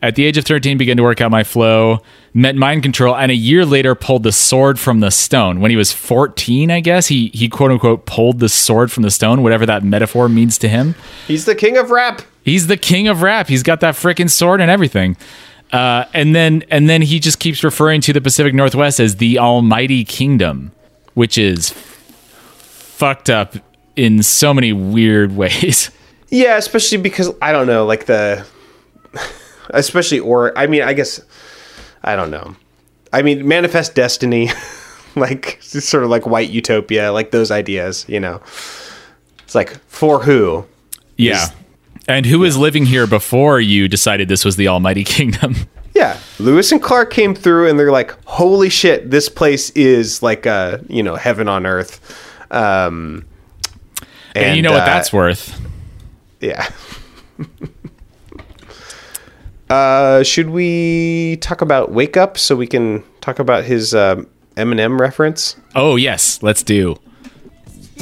At the age of 13, began to work out my flow, met mind control, and a year later pulled the sword from the stone. When he was 14, I guess, he, he quote unquote pulled the sword from the stone, whatever that metaphor means to him. he's the king of rap He's the king of rap. He's got that freaking sword and everything. Uh, and then and then he just keeps referring to the Pacific Northwest as the Almighty Kingdom, which is fucked up in so many weird ways. yeah especially because i don't know like the especially or i mean i guess i don't know i mean manifest destiny like sort of like white utopia like those ideas you know it's like for who Yeah. And who was living here before you decided this was the Almighty Kingdom? Yeah, Lewis and Clark came through, and they're like, "Holy shit, this place is like a you know heaven on earth." Um, And, you know what uh, that's worth. Yeah. uh, should we talk about Wake Up so we can talk about his um, Eminem reference? Oh yes, let's do.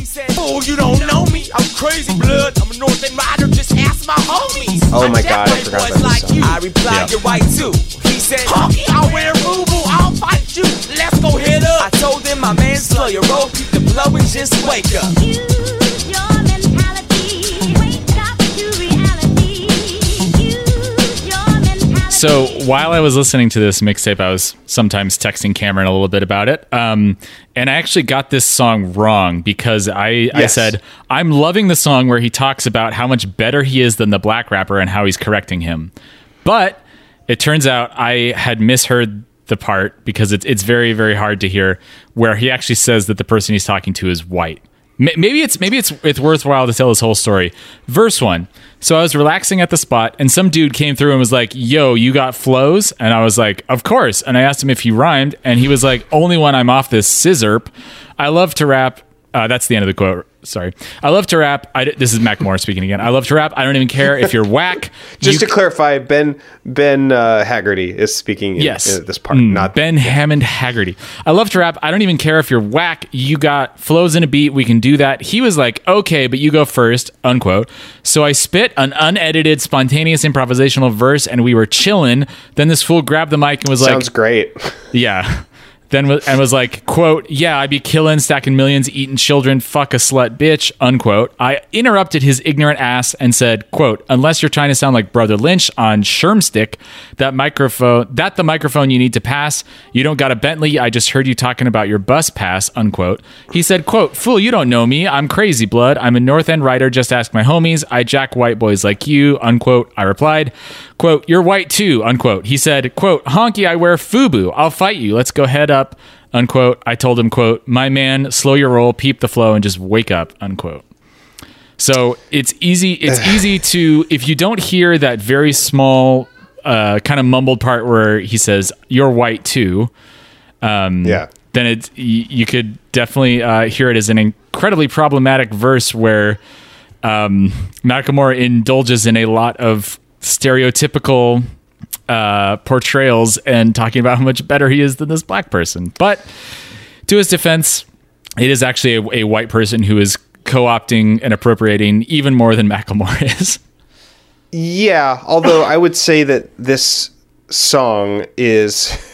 He said, Fool, you don't know me. I'm crazy blood. I'm a North End rider. Just ask my homies. Oh my God, I forgot about this like song. you. I replied, Yeah. you're right too. He said, Honky, I'll wear FUBU. I'll fight you. Let's go hit up. I told him my man slow your roll, keep the blow and just wake up. So while I was listening to this mixtape, I was sometimes texting Cameron a little bit about it. Um, and I actually got this song wrong because I, I said, I'm loving the song where he talks about how much better he is than the black rapper and how he's correcting him. But it turns out I had misheard the part because it's, it's very, very hard to hear where he actually says that the person he's talking to is white. Maybe it's maybe it's it's worthwhile to tell this whole story. Verse one. So I was relaxing at the spot, and some dude came through and was like, "Yo, you got flows?" And I was like, "Of course." And I asked him if he rhymed, and he was like, "Only when I'm off this sizzurp. I love to rap." Uh, that's the end of the quote. Sorry. I love to rap. I, this is Macklemore speaking again. I love to rap. I don't even care if you're whack. Just You to clarify, Ben Ben uh, Haggerty is speaking in, Yes. in this part, Mm, not Ben Hammond Haggerty. I love to rap. I don't even care if you're whack. You got flows in a beat. We can do that. He was like, okay, but you go first, unquote. So I spit an unedited, spontaneous improvisational verse and we were chilling. Then this fool grabbed the mic and was Sounds like, "Sounds great. yeah. Then wa- and was like, quote, yeah, I'd be killing, stacking millions, eating children, fuck a slut, bitch, unquote. I interrupted his ignorant ass and said, quote, unless you're trying to sound like Brother Lynch on Shermstick, that microphone, that the microphone you need to pass. You don't got a Bentley. I just heard you talking about your bus pass, unquote. He said, quote, fool, you don't know me. I'm crazy blood. I'm a North End writer. Just ask my homies. I jack white boys like you, unquote. I replied, quote, you're white too, unquote. He said, quote, honky, I wear FUBU. I'll fight you. Let's go head up, unquote. I told him, quote, my man, slow your roll, peep the flow, and just wake up, unquote. So it's easy. It's easy to if you don't hear that very small, uh, kind of mumbled part where he says "you're white too." Um, yeah. Then it y- you could definitely uh, hear it as an incredibly problematic verse where um, Macklemore indulges in a lot of stereotypical uh, portrayals and talking about how much better he is than this black person. But to his defense, it is actually a, a white person who is co-opting and appropriating even more than Macklemore is. Yeah, although I would say that this song is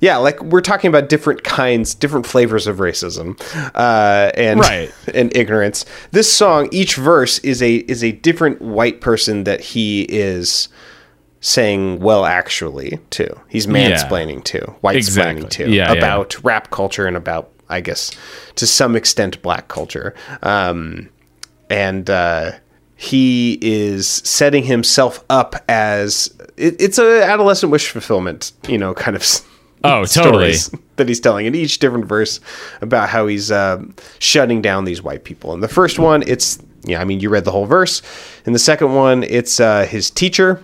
yeah, like we're talking about different kinds, different flavors of racism, uh, and Right. and ignorance. This song, each verse is a is a different white person that he is saying well actually to. He's mansplaining to, white Exactly. explaining to Yeah, yeah. about rap culture and about I guess to some extent black culture. Um, and uh, he is setting himself up as it, it's a adolescent wish fulfillment, you know, kind of. Oh, totally. that he's telling in each different verse about how he's uh, shutting down these white people. In the first one, it's yeah, I mean, you read the whole verse. In the second one, it's uh, his teacher,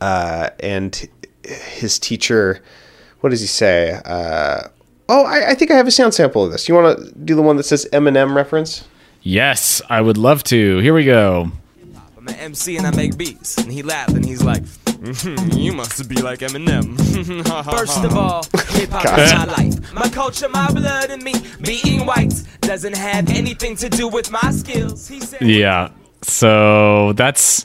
uh, and his teacher. What does he say? Uh, oh, I, I think I have a sound sample of this. You want to do the one that says Eminem reference? Yes, I would love to. Here we go. I'm an MC and I make beats. And he laughed and he's like, "Mhm, You must be like Eminem. First of all, hip hop is my life. My culture, my blood, and me. Being white doesn't have anything to do with my skills. He said, Yeah. So that's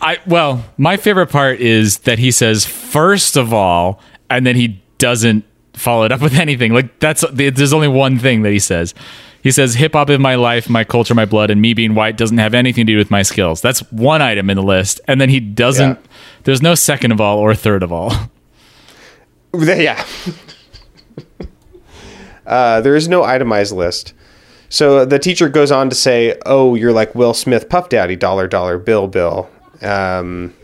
I well, my favorite part is that he says first of all and then he doesn't follow it up with anything. Like that's there's only one thing that he says. He says hip hop is my life, my culture, my blood and me being white doesn't have anything to do with my skills. That's one item in the list and then he doesn't Yeah. there's no second of all or third of all. Yeah. uh, there is no itemized list. So the teacher goes on to say, "Oh, you're like Will Smith, Puff Daddy, dollar dollar bill bill," um,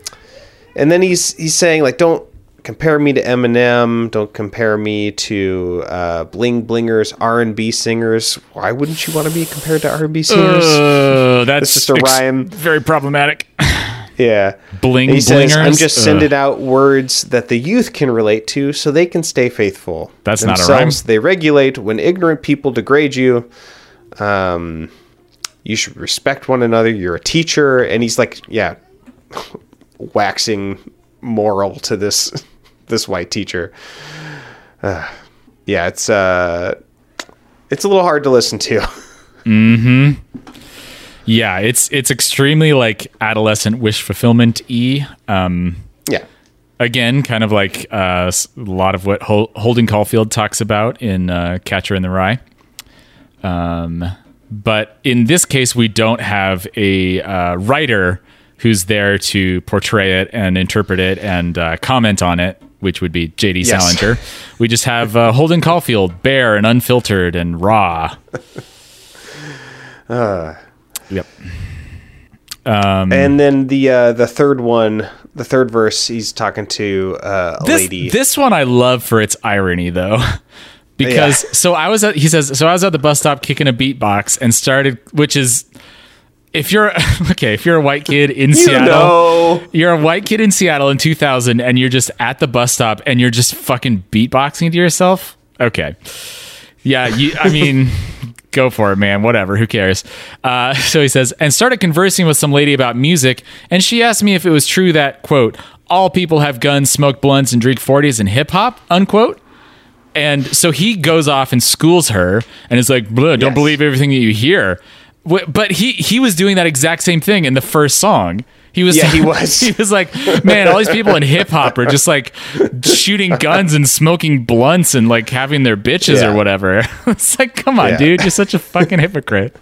and then he's he's saying like, "Don't compare me to Eminem. Don't compare me to uh, bling blingers, R and B singers. Why wouldn't you want to be compared to R and B singers?" Uh, that's It's just a rhyme. Very problematic. Yeah. Bling he says, I'm just Ugh. sending out words that the youth can relate to so they can stay faithful. That's not a Themselves, rhyme. They regulate when ignorant people degrade you. Um, you should respect one another. You're a teacher. And he's like, yeah, waxing moral to this this white teacher. Uh, yeah, it's uh, it's a little hard to listen to. hmm. Yeah, it's it's extremely like adolescent wish fulfillment e. Um, yeah. again, kind of like uh, a lot of what Hol- Holden Caulfield talks about in uh, Catcher in the Rye. Um, but in this case, we don't have a uh, writer who's there to portray it and interpret it and uh, comment on it, which would be J.D. Yes. Salinger. We just have uh, Holden Caulfield, bare and unfiltered and raw. Yep. and then the uh, the third one, the third verse, he's talking to uh, a this, lady. This one I love for its irony though. Because Yeah. so I was at he says so I was at the bus stop kicking a beatbox and started which is if you're okay, if you're a white kid in you Seattle know, you're a white kid in Seattle in 2000 and you're just at the bus stop and you're just fucking beatboxing to yourself. Okay. Yeah, you I mean go for it, man. Whatever. Who cares? Uh, so he says, and started conversing with some lady about music, and she asked me if it was true that quote all people have guns, smoke blunts, and drink forties in hip hop unquote. And so he goes off and schools her, and is like, "Blah, "Don't Yes. believe everything that you hear." But he he was doing that exact same thing in the first song. He was Yeah, he was. he was like, "Man, all these people in hip hop are just like shooting guns and smoking blunts and like having their bitches Yeah. or whatever." it's like, come on, Yeah. dude, you're such a fucking hypocrite.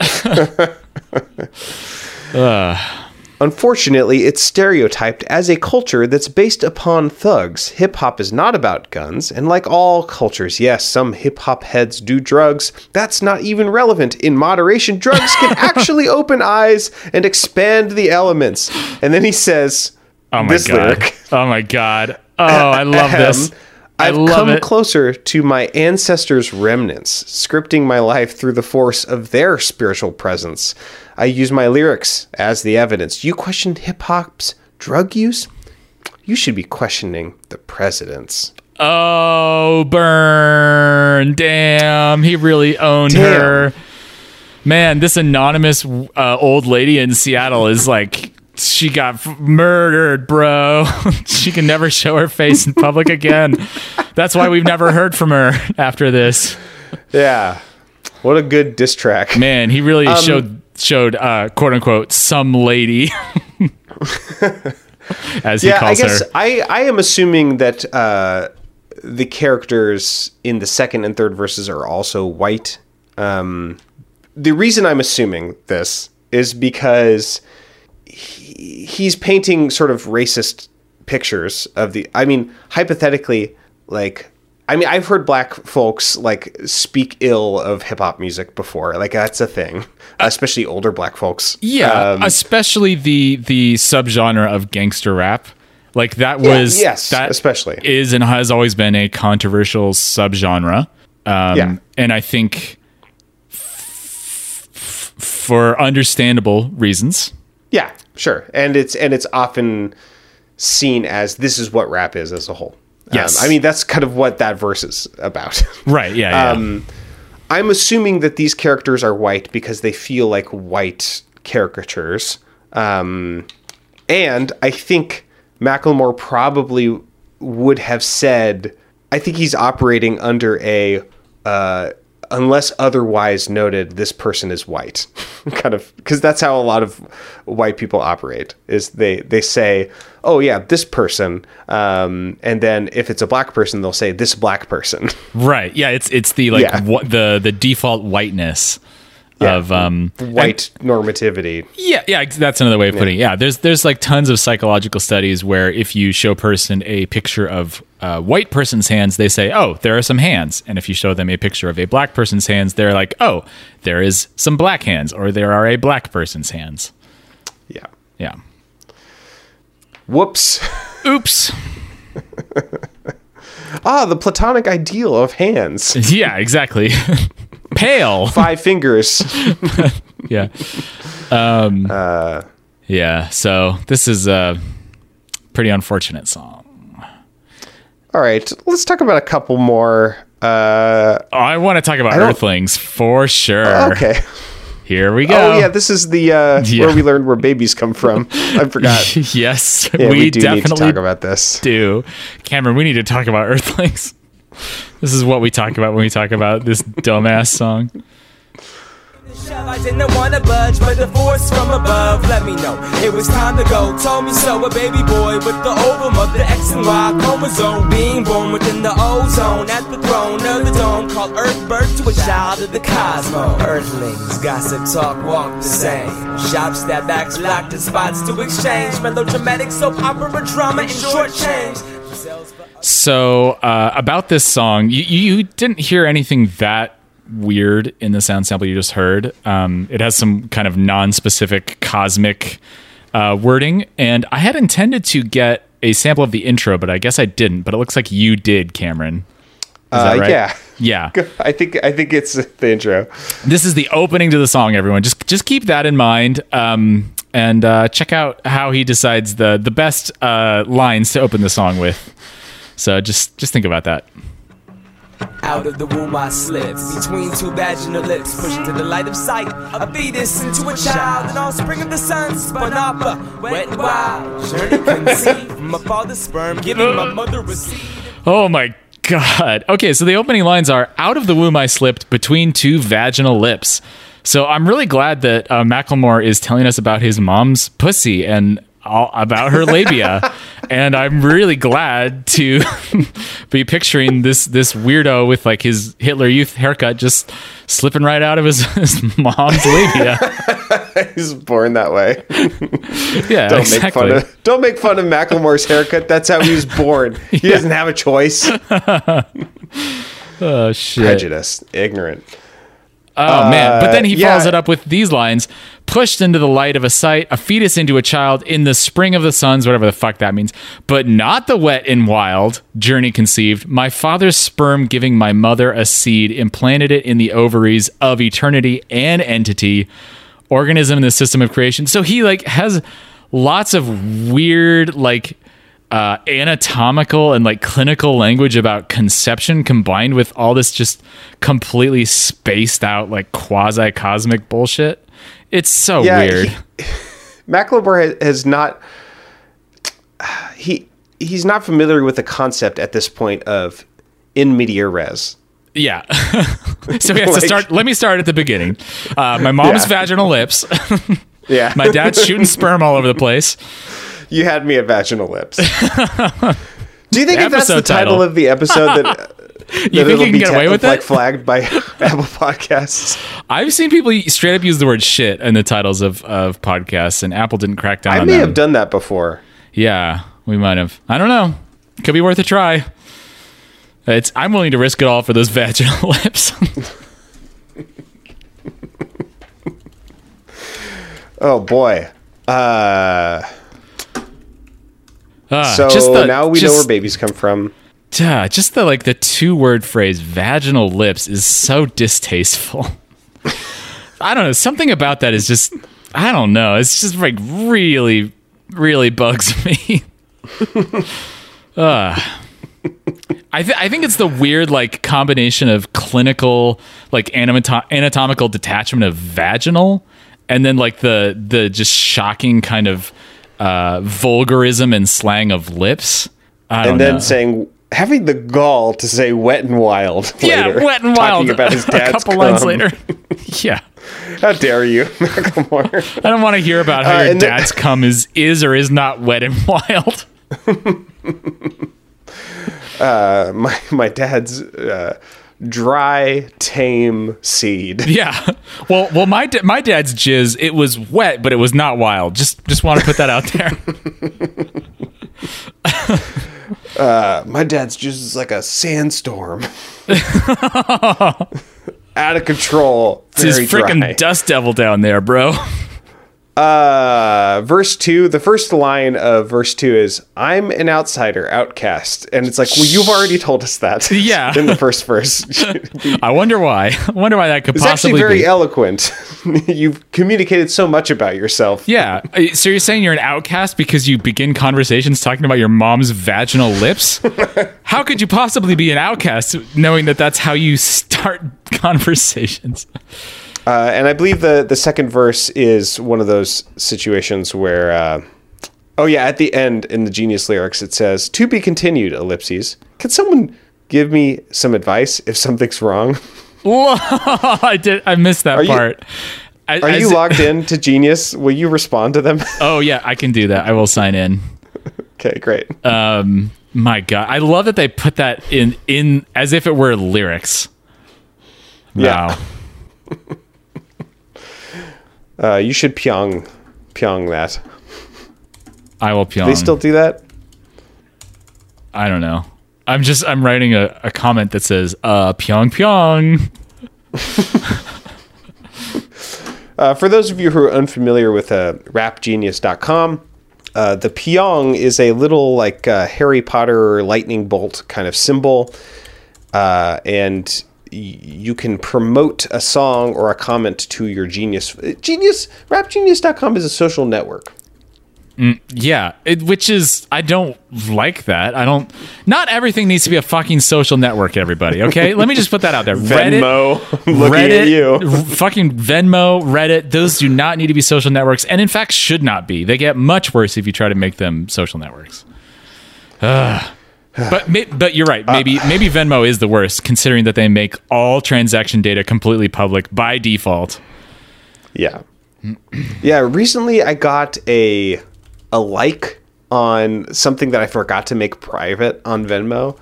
Unfortunately, it's stereotyped as a culture that's based upon thugs. Hip hop is not about guns, and like all cultures, yes, some hip hop heads do drugs. That's not even relevant. In moderation, drugs can actually open eyes and expand the elements. And then he says, Oh my this god. lyric. Oh my god. Oh, I love this. I I've come it. closer to my ancestors' remnants, scripting my life through the force of their spiritual presence. I use my lyrics as the evidence. You question hip hop's drug use? You should be questioning the president's. Oh, burn. Damn. He really owned Damn. her. Man, this anonymous uh, old lady in Seattle is like, she got f- murdered, bro. she can never show her face in public again. That's why we've never heard from her after this. Yeah. What a good diss track. Man, he really Um, showed showed uh, quote unquote some lady, as he yeah, I calls guess her. I, I am assuming that uh, the characters in the second and third verses are also white. Um, the reason I'm assuming this is because he, he's painting sort of racist pictures of the. I mean, hypothetically, like. I mean, I've heard black folks like speak ill of hip hop music before. Like that's a thing, especially older black folks. Yeah, Um, especially the the subgenre of gangster rap. Like that Yeah, was yes, that especially. is and has always been a controversial subgenre. Um, Yeah. and I think f- f- for understandable reasons. Yeah, sure. And it's and it's often seen as this is what rap is as a whole. Yes. Um, I mean that's kind of what that verse is about. Right. Yeah. yeah. Um, I'm assuming that these characters are white because they feel like white caricatures. Um, and I think Macklemore probably would have said, I think he's operating under a, uh, unless otherwise noted, this person is white. kind of, because that's how a lot of white people operate, is they, they say, oh yeah, this person. Um, and then if it's a black person, they'll say this black person. right. Yeah. It's it's the like Yeah. what the the default whiteness Yeah. of um white normativity. Yeah, yeah, that's another way of putting it. Yeah, there's there's like tons of psychological studies where if you show person a picture of a white person's hands, they say, "Oh, there are some hands," and if you show them a picture of a black person's hands, they're like, "Oh, there is some black hands," or "There are a black person's hands." Yeah. Yeah. Whoops. Oops. Ah, the platonic ideal of hands. Yeah, exactly. Pale. Five fingers. Yeah. Um, Yeah, so this is a pretty unfortunate song. All right, let's talk about a couple more. Uh, Oh, I want to talk about Earthlings for sure. okay. Here we go. Oh yeah, this is the uh, Yeah. where we learned where babies come from. I forgot. yes, Yeah, we, we, do need to definitely talk about this. do. Cameron, we need to talk about Earthlings. This is what we talk about when we talk about this dumbass song. I didn't wanna budge, but the force from above let me know it was time to go. Told me so, a baby boy with the ovum of the X and Y chromosome, being born within the ozone at the throne of the dome, called Earth, birth to a child of the cosmos. Earthlings, gossip, talk, walk the same. Shop, stab, backs, block the spots to exchange. Melodramatic soap opera drama in short change. So uh, about this song, you, you didn't hear anything that weird in the sound sample you just heard. Um, it has some kind of non-specific cosmic uh, wording, and I had intended to get a sample of the intro, but I guess I didn't. But it looks like you did, Cameron. Is Uh, that right? Yeah, Yeah. I think I think it's the intro. This is the opening to the song, everyone. Just just keep that in mind. Um, and uh, check out how he decides the the best uh, lines to open the song with. So just just think about that. Out of the womb I slipped between two vaginal lips, pushed to the light of sight. A fetus into a child, an offspring of the sun, spun up a wet wild journey conceived a father's sperm, giving my mother a seed. Oh my god. Okay, so the opening lines are out of the womb I slipped between two vaginal lips. So I'm really glad that uh, Macklemore is telling us about his mom's pussy and all about her labia. and I'm really glad to be picturing this this weirdo with like his Hitler Youth haircut just slipping right out of his, his mom's labia. He's born that way. Yeah, Don't exactly. make fun of don't make fun of Macklemore's haircut. That's how he was born. He doesn't have a choice. oh shit. Prejudice, ignorant. Oh man! But then he uh, yeah. follows it up with these lines: "Pushed into the light of a sight, a fetus into a child in the spring of the suns, whatever the fuck that means. But not the wet and wild journey conceived. My father's sperm giving my mother a seed, implanted it in the ovaries of eternity and entity, organism in the system of creation. So he like has lots of weird like uh, anatomical and like clinical language about conception combined with all this just completely spaced out like quasi cosmic bullshit. It's so Yeah, weird. he- Macklemore has not. He he's not familiar with the concept at this point of in media res. yeah. so he has to start. Let me start at the beginning. Uh, my mom's Yeah. vaginal lips. Yeah, my dad's shooting sperm all over the place. You had me at vaginal lips. Do you think if that's the title, title. of the episode that, that think it'll you can be get away with like it? flagged by Apple Podcasts? I've seen people straight up use the word shit in the titles of, of podcasts, and Apple didn't crack down I may them. have done that before. Yeah, we might have. I don't know. Could be worth a try. It's. I'm willing to risk it all for those vaginal lips. Oh boy. Uh, Ah, so just the- now we know where babies come from. Yeah, just the like the two word phrase "vaginal lips" is so distasteful. I don't know. Something about that is just. I don't know. It's just like really, really bugs me. uh, I, th- I think it's the weird like combination of clinical like anato- anatomical detachment of vaginal and then like the the just shocking kind of uh, vulgarism and slang of lips. And then know. saying having the gall to say wet and wild. yeah, later, wet and wild. Talking about his dad's a couple lines later. yeah, How dare you, Macklemore? I don't want to hear about how Uh, your dad's cum is is or is not wet and wild. my my dad's uh, dry, tame seed. Yeah. Well, well, my da- my dad's jizz it was wet, but it was not wild. Just just want to put that out there. Uh, my dad's just like a sandstorm. Out of control. It's his freaking dust devil down there, bro. Uh, verse two. The first line of verse two is "I'm an outsider, outcast," and it's like, well, you've already told us that. Yeah. in the first verse. I wonder why. I wonder why that could It's actually very be. eloquent. You've communicated so much about yourself. yeah. Uh, So you're saying you're an outcast because you begin conversations talking about your mom's vaginal lips? how could you possibly be an outcast knowing that that's how you start conversations? Uh, and I believe the the second verse is one of those situations where, uh, oh yeah, at the end in the Genius lyrics it says, "To be continued." Ellipses. Can someone give me some advice if something's wrong? Whoa, I did. I missed that you- part. I- Are I you logged in to Genius? Will you respond to them? Oh yeah, I can do that. I will sign in. okay, great. Um, my God, I love that they put that in in as if it were lyrics. Yeah. Uh, you should pyong pyong that. I will pyong. They still do that? I don't know. I'm just I'm writing a, a comment that says uh pyong pyong. Uh, for those of you who are unfamiliar with uh, rapgenius.com, uh, the Pyong is a little like uh, Harry Potter lightning bolt kind of symbol. Uh, and you can promote a song or a comment to your Genius. Genius, rapgenius.com is a social network. Mm, yeah, it, which is I don't like that. I don't. Not everything needs to be a fucking social network. Everybody, okay? Let me just put that out there. Venmo, Reddit, Reddit, fucking Venmo, Reddit. Those do not need to be social networks, and in fact, should not be. They get much worse if you try to make them social networks. Ugh. But but you're right. Maybe Uh. maybe Venmo is the worst, considering that they make all transaction data completely public by default. Yeah. Yeah, recently I got a a like on something that I forgot to make private on Venmo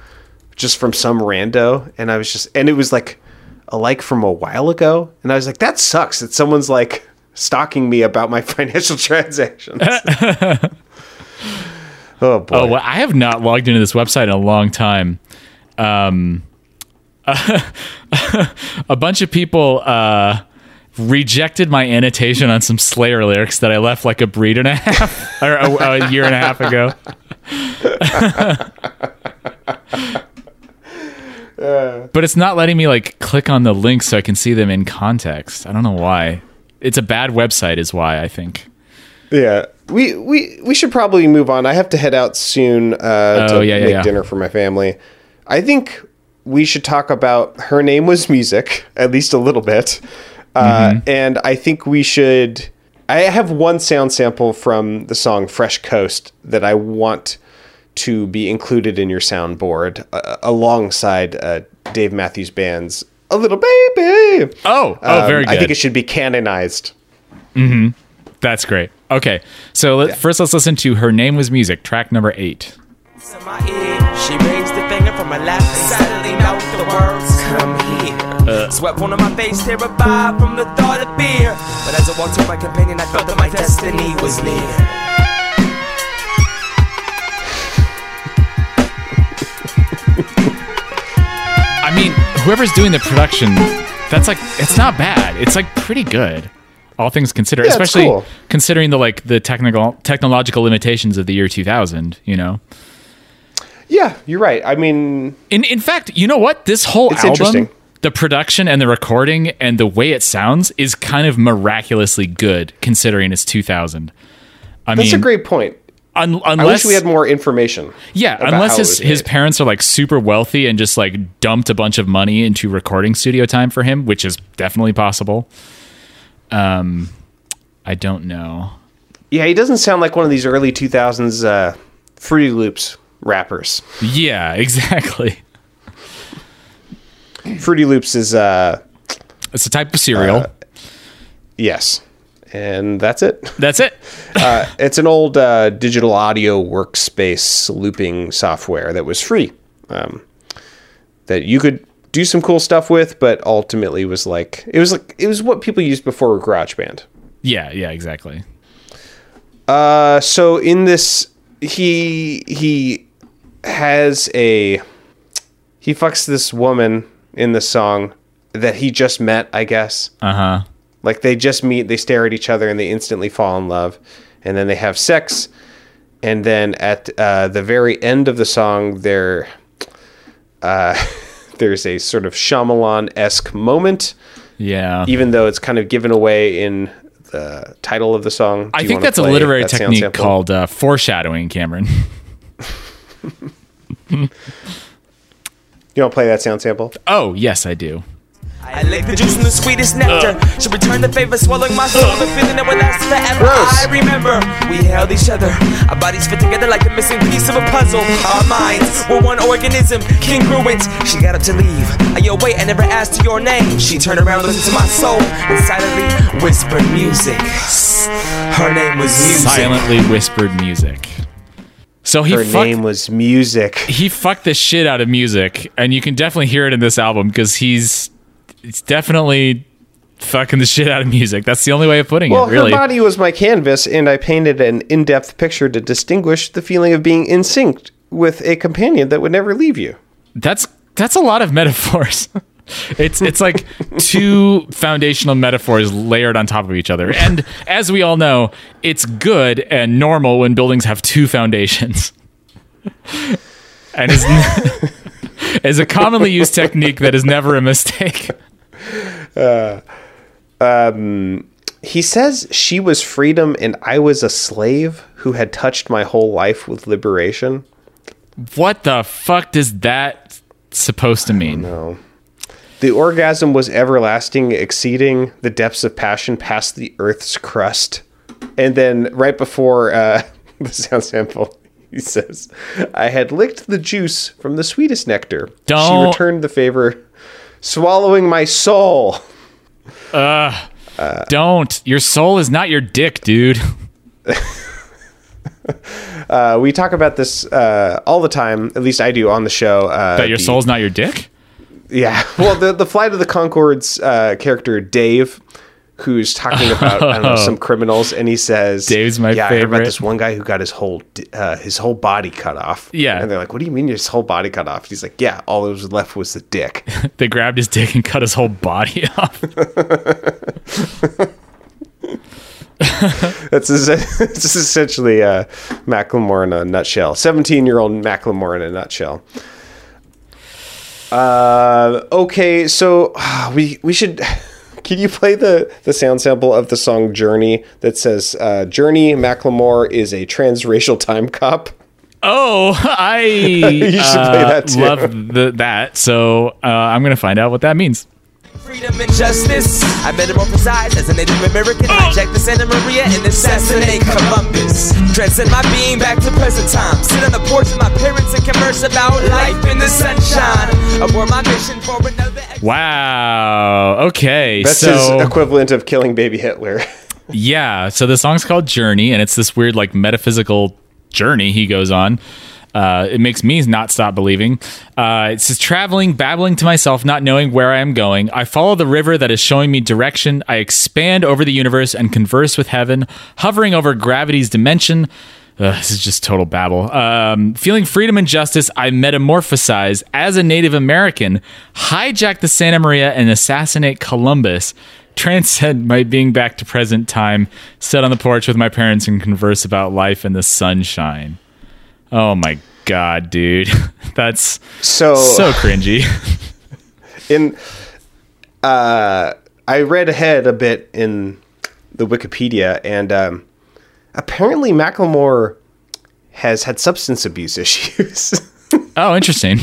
just from some rando and I was just and it was like a like from a while ago and I was like that sucks that someone's like stalking me about my financial transactions. oh boy. Oh, well, I have not logged into this website in a long time. Um, a bunch of people uh, rejected my annotation on some Slayer lyrics that I left like a breed and a half or a, a year and a half ago. but it's not letting me like click on the links so I can see them in context. I don't know why. It's a bad website, is why I think. Yeah, we we we should probably move on. I have to head out soon uh, Oh, to yeah, make yeah. dinner for my family. I think we should talk about her name was music at least a little bit, uh, Mm-hmm. and I think we should. I have one sound sample from the song "Fresh Coast" that I want to be included in your soundboard uh, alongside uh, Dave Matthews Band's "A Little Baby." Oh, oh, Um, very good. I think it should be canonized. That's great. Okay, so let, first let's listen to "Her Name Was Music," track number eight. in. She raised the finger from her left and suddenly know the words come here. Uh, Swept one of my face, terrified from the thought of beer. But as I walked to my companion, I felt that my destiny was near. I mean, whoever's doing the production, that's like it's not bad. It's like pretty good, all things considered. Yeah, especially cool. considering the like the technical technological limitations of the year 2000. You know. Yeah, you're right. I mean, In in fact, you know what? This whole album, the production and the recording and the way it sounds is kind of miraculously good considering it's 2000. I that's mean, a great point. un- I unless wish we had more information. Yeah, unless his his parents are like super wealthy and just like dumped a bunch of money into recording studio time for him, which is definitely possible. Um, I don't know. Yeah, he doesn't sound like one of these early 2000s uh, Fruity Loops rappers. Yeah, exactly. Fruity Loops is, uh, It's a type of cereal. yes. And that's it. That's it. Uh, it's an old uh, digital audio workspace looping software that was free. Um, that you could do some cool stuff with, but ultimately was like it was like it was what people used before GarageBand. Yeah, yeah, exactly. Uh, so in this, he he has a he fucks this woman in the song that he just met, I guess. Uh huh. Like they just meet, they stare at each other, and they instantly fall in love, and then they have sex, and then at uh, the very end of the song, there, uh, there's a sort of Shyamalan esque moment, Yeah. even though it's kind of given away in the title of the song. Do I think that's a literary that technique called uh, foreshadowing, Cameron. You don't play that sound sample? Oh, yes, I do. I lick the juice from the sweetest nectar. Uh. Should return the favor, swallowing my soul The feeling that will last forever. Gross. I remember we held each other. Our bodies fit together like a missing piece of a puzzle. Our minds were one organism, congruent. She got up to leave. I yo, wait, I never asked your name. She turned around, listened to my soul, and silently whispered music. Her name was music. Silently whispered music. So he Her fucked, name was Music. he fucked the shit out of music, and you can definitely hear it in this album because he's it's definitely fucking the shit out of music. That's the only way of putting Well, it. Really, her body was my canvas, and I painted an in-depth picture to distinguish the feeling of being in sync with a companion that would never leave you. that's that's a lot of metaphors. It's it's like two foundational metaphors layered on top of each other. And as we all know, it's good and normal when buildings have two foundations. And is is a commonly used technique that is never a mistake. He says she was freedom and I was a slave who had touched my whole life with liberation. What the fuck does that supposed to mean? No. The orgasm was everlasting, exceeding the depths of passion past the earth's crust. And then right before uh, the sound sample, he says, I had licked the juice from the sweetest nectar. She Don't- returned the favor, swallowing my soul. Don't. Your soul is not your dick, dude. Uh, we talk about this uh, all the time, at least I do on the show. Uh, That your the- soul's not your dick? Yeah. Well, the the Flight of the Conchords uh, character Dave, who's talking about don't know some criminals, and he says, Dave's my yeah, I heard about this one guy who got his whole uh, his whole body cut off. Yeah. and they're like, "What do you mean his whole body cut off?" He's like, "Yeah, all that was left was the dick." They grabbed his dick and cut his whole body off. That's it's essentially uh, Macklemore in a nutshell. Seventeen year old Macklemore in a nutshell. Uh, okay, so we we should. Can you play the the sound sample of the song "Journey" that says uh, "Journey Macklemore is a transracial time cop"? Oh, I You should play uh, that too. love the, that. So uh, I'm gonna find out what that means. Freedom and justice. I better as a Native American. I Hijack the Santa Maria and assassinate Columbus. Transcend my being back to present time. Sit on the porch with my parents and converse about life in the sunshine. Aboard my mission for another. Wow. Okay. That's so his equivalent of killing baby Hitler. yeah. So the song's called Journey, and it's this weird like metaphysical journey he goes on. Uh, it makes me not stop believing. Uh, it says traveling, babbling to myself, not knowing where I am going. I follow the river that is showing me direction. I expand over the universe and converse with heaven, hovering over gravity's dimension. Ugh, this is just total babble. Um, feeling freedom and justice, I metamorphosize as a Native American, hijack the Santa Maria and assassinate Columbus. Transcend my being back to present time, sit on the porch with my parents and converse about life and the sunshine. Oh my god, dude. That's So, so cringy. in uh, I read ahead a bit in the Wikipedia, and um, apparently Macklemore has had substance abuse issues. Oh, interesting.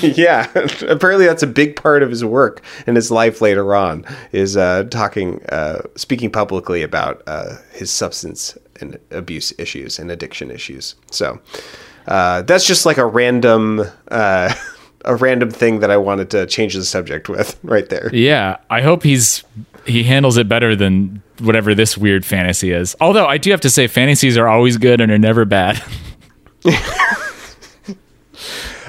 yeah, apparently that's a big part of his work and his life later on is uh, talking, uh, speaking publicly about uh, his substance and abuse issues and addiction issues. So uh, that's just like a random, uh, a random thing that I wanted to change the subject with right there. Yeah, I hope he's he handles it better than whatever this weird fantasy is. Although I do have to say fantasies are always good and are never bad.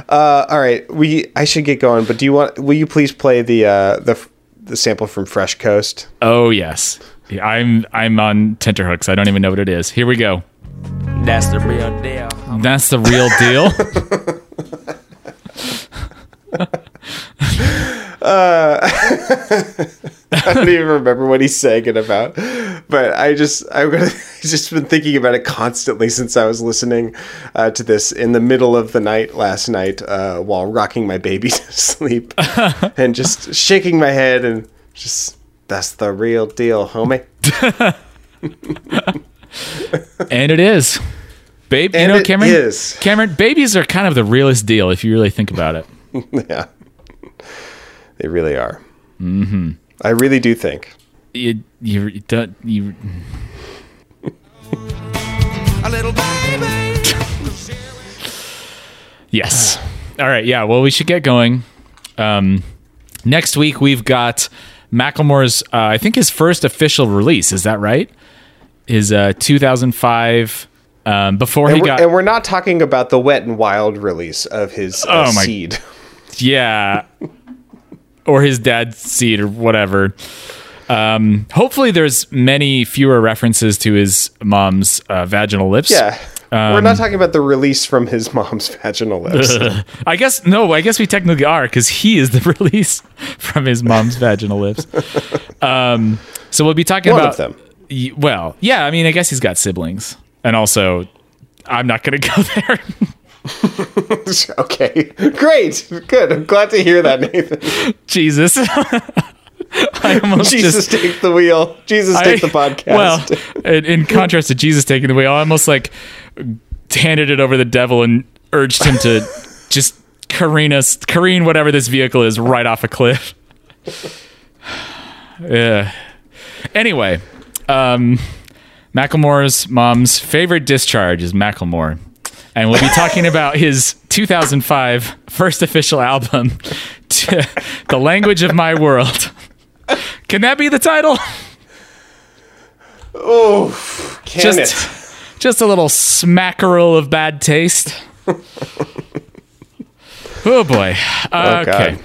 Uh, all right, we I should get going, but do you want? Will you please play the uh, the the sample from Fresh Coast? Oh yes. Yeah, I'm I'm on tenterhooks. I don't even know what it is. Here we go. That's the real deal. That's the real deal. I don't even remember what he's saying it about, but I just I've just been thinking about it constantly since I was listening uh, to this in the middle of the night last night uh, while rocking my baby to sleep and just shaking my head and just that's the real deal, homie. and it is. Babe, you And know, Cameron, is. Cameron, babies are kind of the realest deal if you really think about it. yeah, they really are. Mm-hmm. I really do think. You, you, you don't, you, A little baby. Yes. All right. Yeah. Well, we should get going. Um, next week we've got Macklemore's. Uh, I think his first official release. Is that right? His uh, 2005. Um, before he And we're, got and we're not talking about the wet and wild release of his uh, Oh my- seed. yeah, or his dad's seed or whatever. Um, hopefully, there's many fewer references to his mom's uh, vaginal lips. Yeah. We're Um, not talking about the release from his mom's vaginal lips. I guess no. I guess we technically are because he is the release from his mom's vaginal lips. Um, so we'll be talking One about them. Well, yeah. I mean, I guess he's got siblings, and also, I'm not going to go there. okay. Great. Good. I'm glad to hear that, Nathan. Jesus, I almost Jesus just. take the wheel. Jesus I- take the podcast. Well, in, in contrast to Jesus taking the wheel, I almost like handed it over the devil and urged him to just careen us, careen whatever this vehicle is right off a cliff. yeah. Anyway, um, Macklemore's mom's favorite discharge is Macklemore. And we'll be talking about his 2005 first official album, The Language of My World. Can that be the title? oh, can just, it? Just a little smackerel of bad taste. oh boy. Uh, God. okay.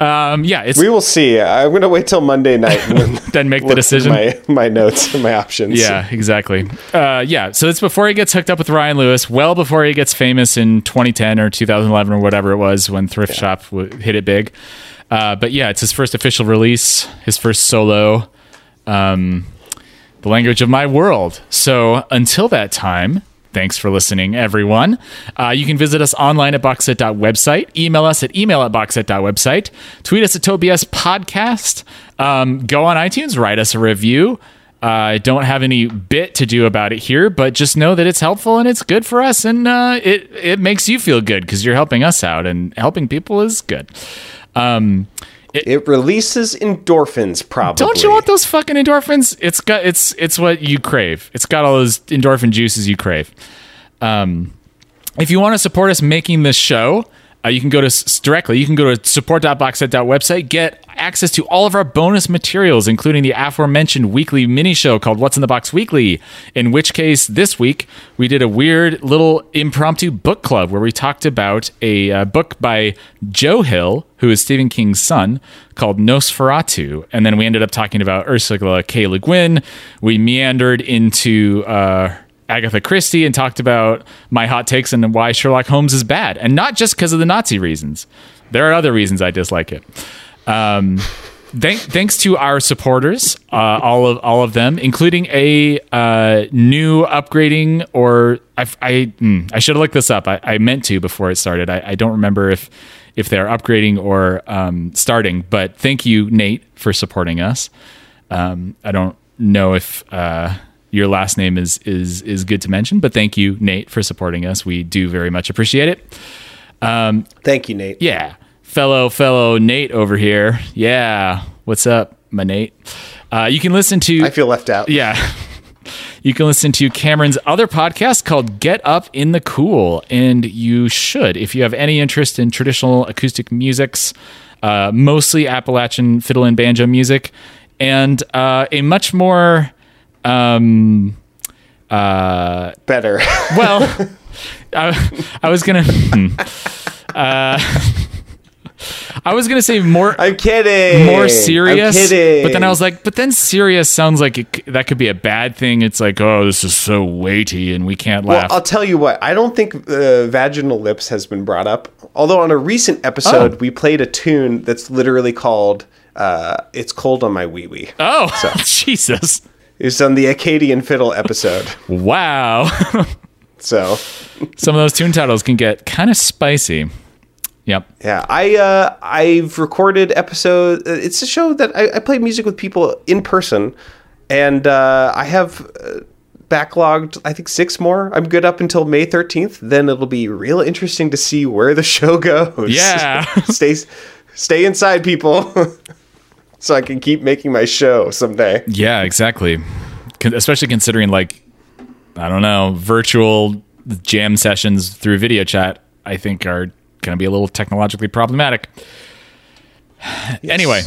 Um, yeah, it's We will see. I'm going to wait till Monday night and then make the decision. My, my notes and my options. Yeah, exactly. Uh, yeah, so it's before he gets hooked up with Ryan Lewis, well before he gets famous in 2010 or 2011 or whatever it was when Thrift Shop w- hit it big. Uh, but yeah, it's his first official release, his first solo, um, The Language of My World. So until that time, thanks for listening, everyone. Uh, you can visit us online at boxset.website, email us at email at boxset.website, tweet us at Tobias Podcast, um, go on iTunes, write us a review. Uh, I don't have any bit to do about it here, but just know that it's helpful and it's good for us, and uh, it it makes you feel good because you're helping us out, and helping people is good. Um, It releases endorphins, probably. don't you want those fucking endorphins? It's got it's it's what you crave. It's got all those endorphin juices you crave. Um, if you want to support us making this show, uh, you can go to directly. You can go to support.boxset.website, get access to all of our bonus materials, including the aforementioned weekly mini show called What's in the Box Weekly. In which case, this week we did a weird little impromptu book club where we talked about a uh, book by Joe Hill, who is Stephen King's son, called NOS4A2. And then we ended up talking about Ursula K. Le Guin. We meandered into. Uh, Agatha Christie and talked about my hot takes and why Sherlock Holmes is bad, and not just because of the Nazi reasons. There are other reasons I dislike it. Um, thank, thanks to our supporters, uh, all of all of them, including a uh, new upgrading or I I, mm, I should have looked this up. I, I meant to before it started. I, I don't remember if if they're upgrading or um, starting, but thank you, Nate, for supporting us. Um, I don't know if uh, your last name is is is good to mention, but thank you, Nate, for supporting us. We do very much appreciate it. Thank you, Nate. Yeah, fellow fellow Nate over here. Yeah, what's up, my Nate? Uh, you can listen to I feel left out. yeah. You can listen to Cameron's other podcast called Get Up in the Cool, and you should if you have any interest in traditional acoustic musics, uh, mostly Appalachian fiddle and banjo music, and uh, a much more um, uh, Better. well, I, I was gonna. hmm. Uh, I was gonna say more I'm kidding. more serious, I'm kidding. but then I was like, but then serious sounds like it, that could be a bad thing. It's like, oh, this is so weighty, and we can't laugh. Well. I'll tell you what. I don't think uh, vaginal lips has been brought up. Although on a recent episode, Oh. we played a tune that's literally called uh, "It's Cold on My Wee Wee." oh, Jesus! It's on the Acadian Fiddle episode. Wow, so some of those tune titles can get kind of spicy. Yep. yeah, I uh, I've recorded episode. uh, It's a show that I, I play music with people in person, and uh, I have. Uh, backlogged i think six more i'm good up until may 13th then it'll be real interesting to see where the show goes Yeah. stay stay inside people so i can keep making my show someday Yeah, exactly. Especially considering like I don't know, virtual jam sessions through video chat I think are going to be a little technologically problematic. Anyway,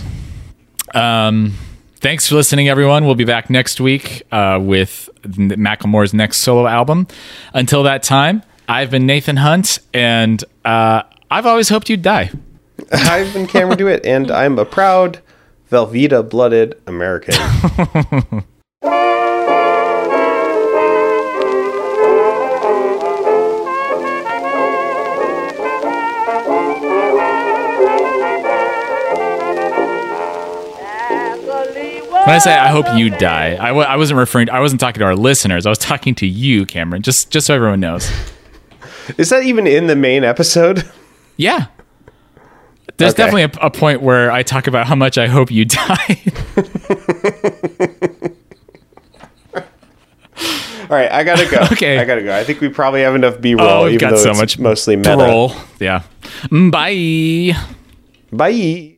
um thanks for listening everyone. We'll be back next week uh with Macklemore's next solo album. Until that time, I've been Nathan Hunt and uh I've always hoped you'd die. i've been cameron dewitt and i'm a proud velveeta blooded american When I say I hope you die, I w- I wasn't referring. I wasn't talking to our listeners. I was talking to you, Cameron. Just just so everyone knows. is that even in the main episode Yeah. There's Okay. definitely a, a point where I talk about how much I hope you die. all right i gotta go Okay. i gotta go i think we probably have enough b-roll oh, we've even got though so much mostly meta Roll. Yeah. Mm, Bye. bye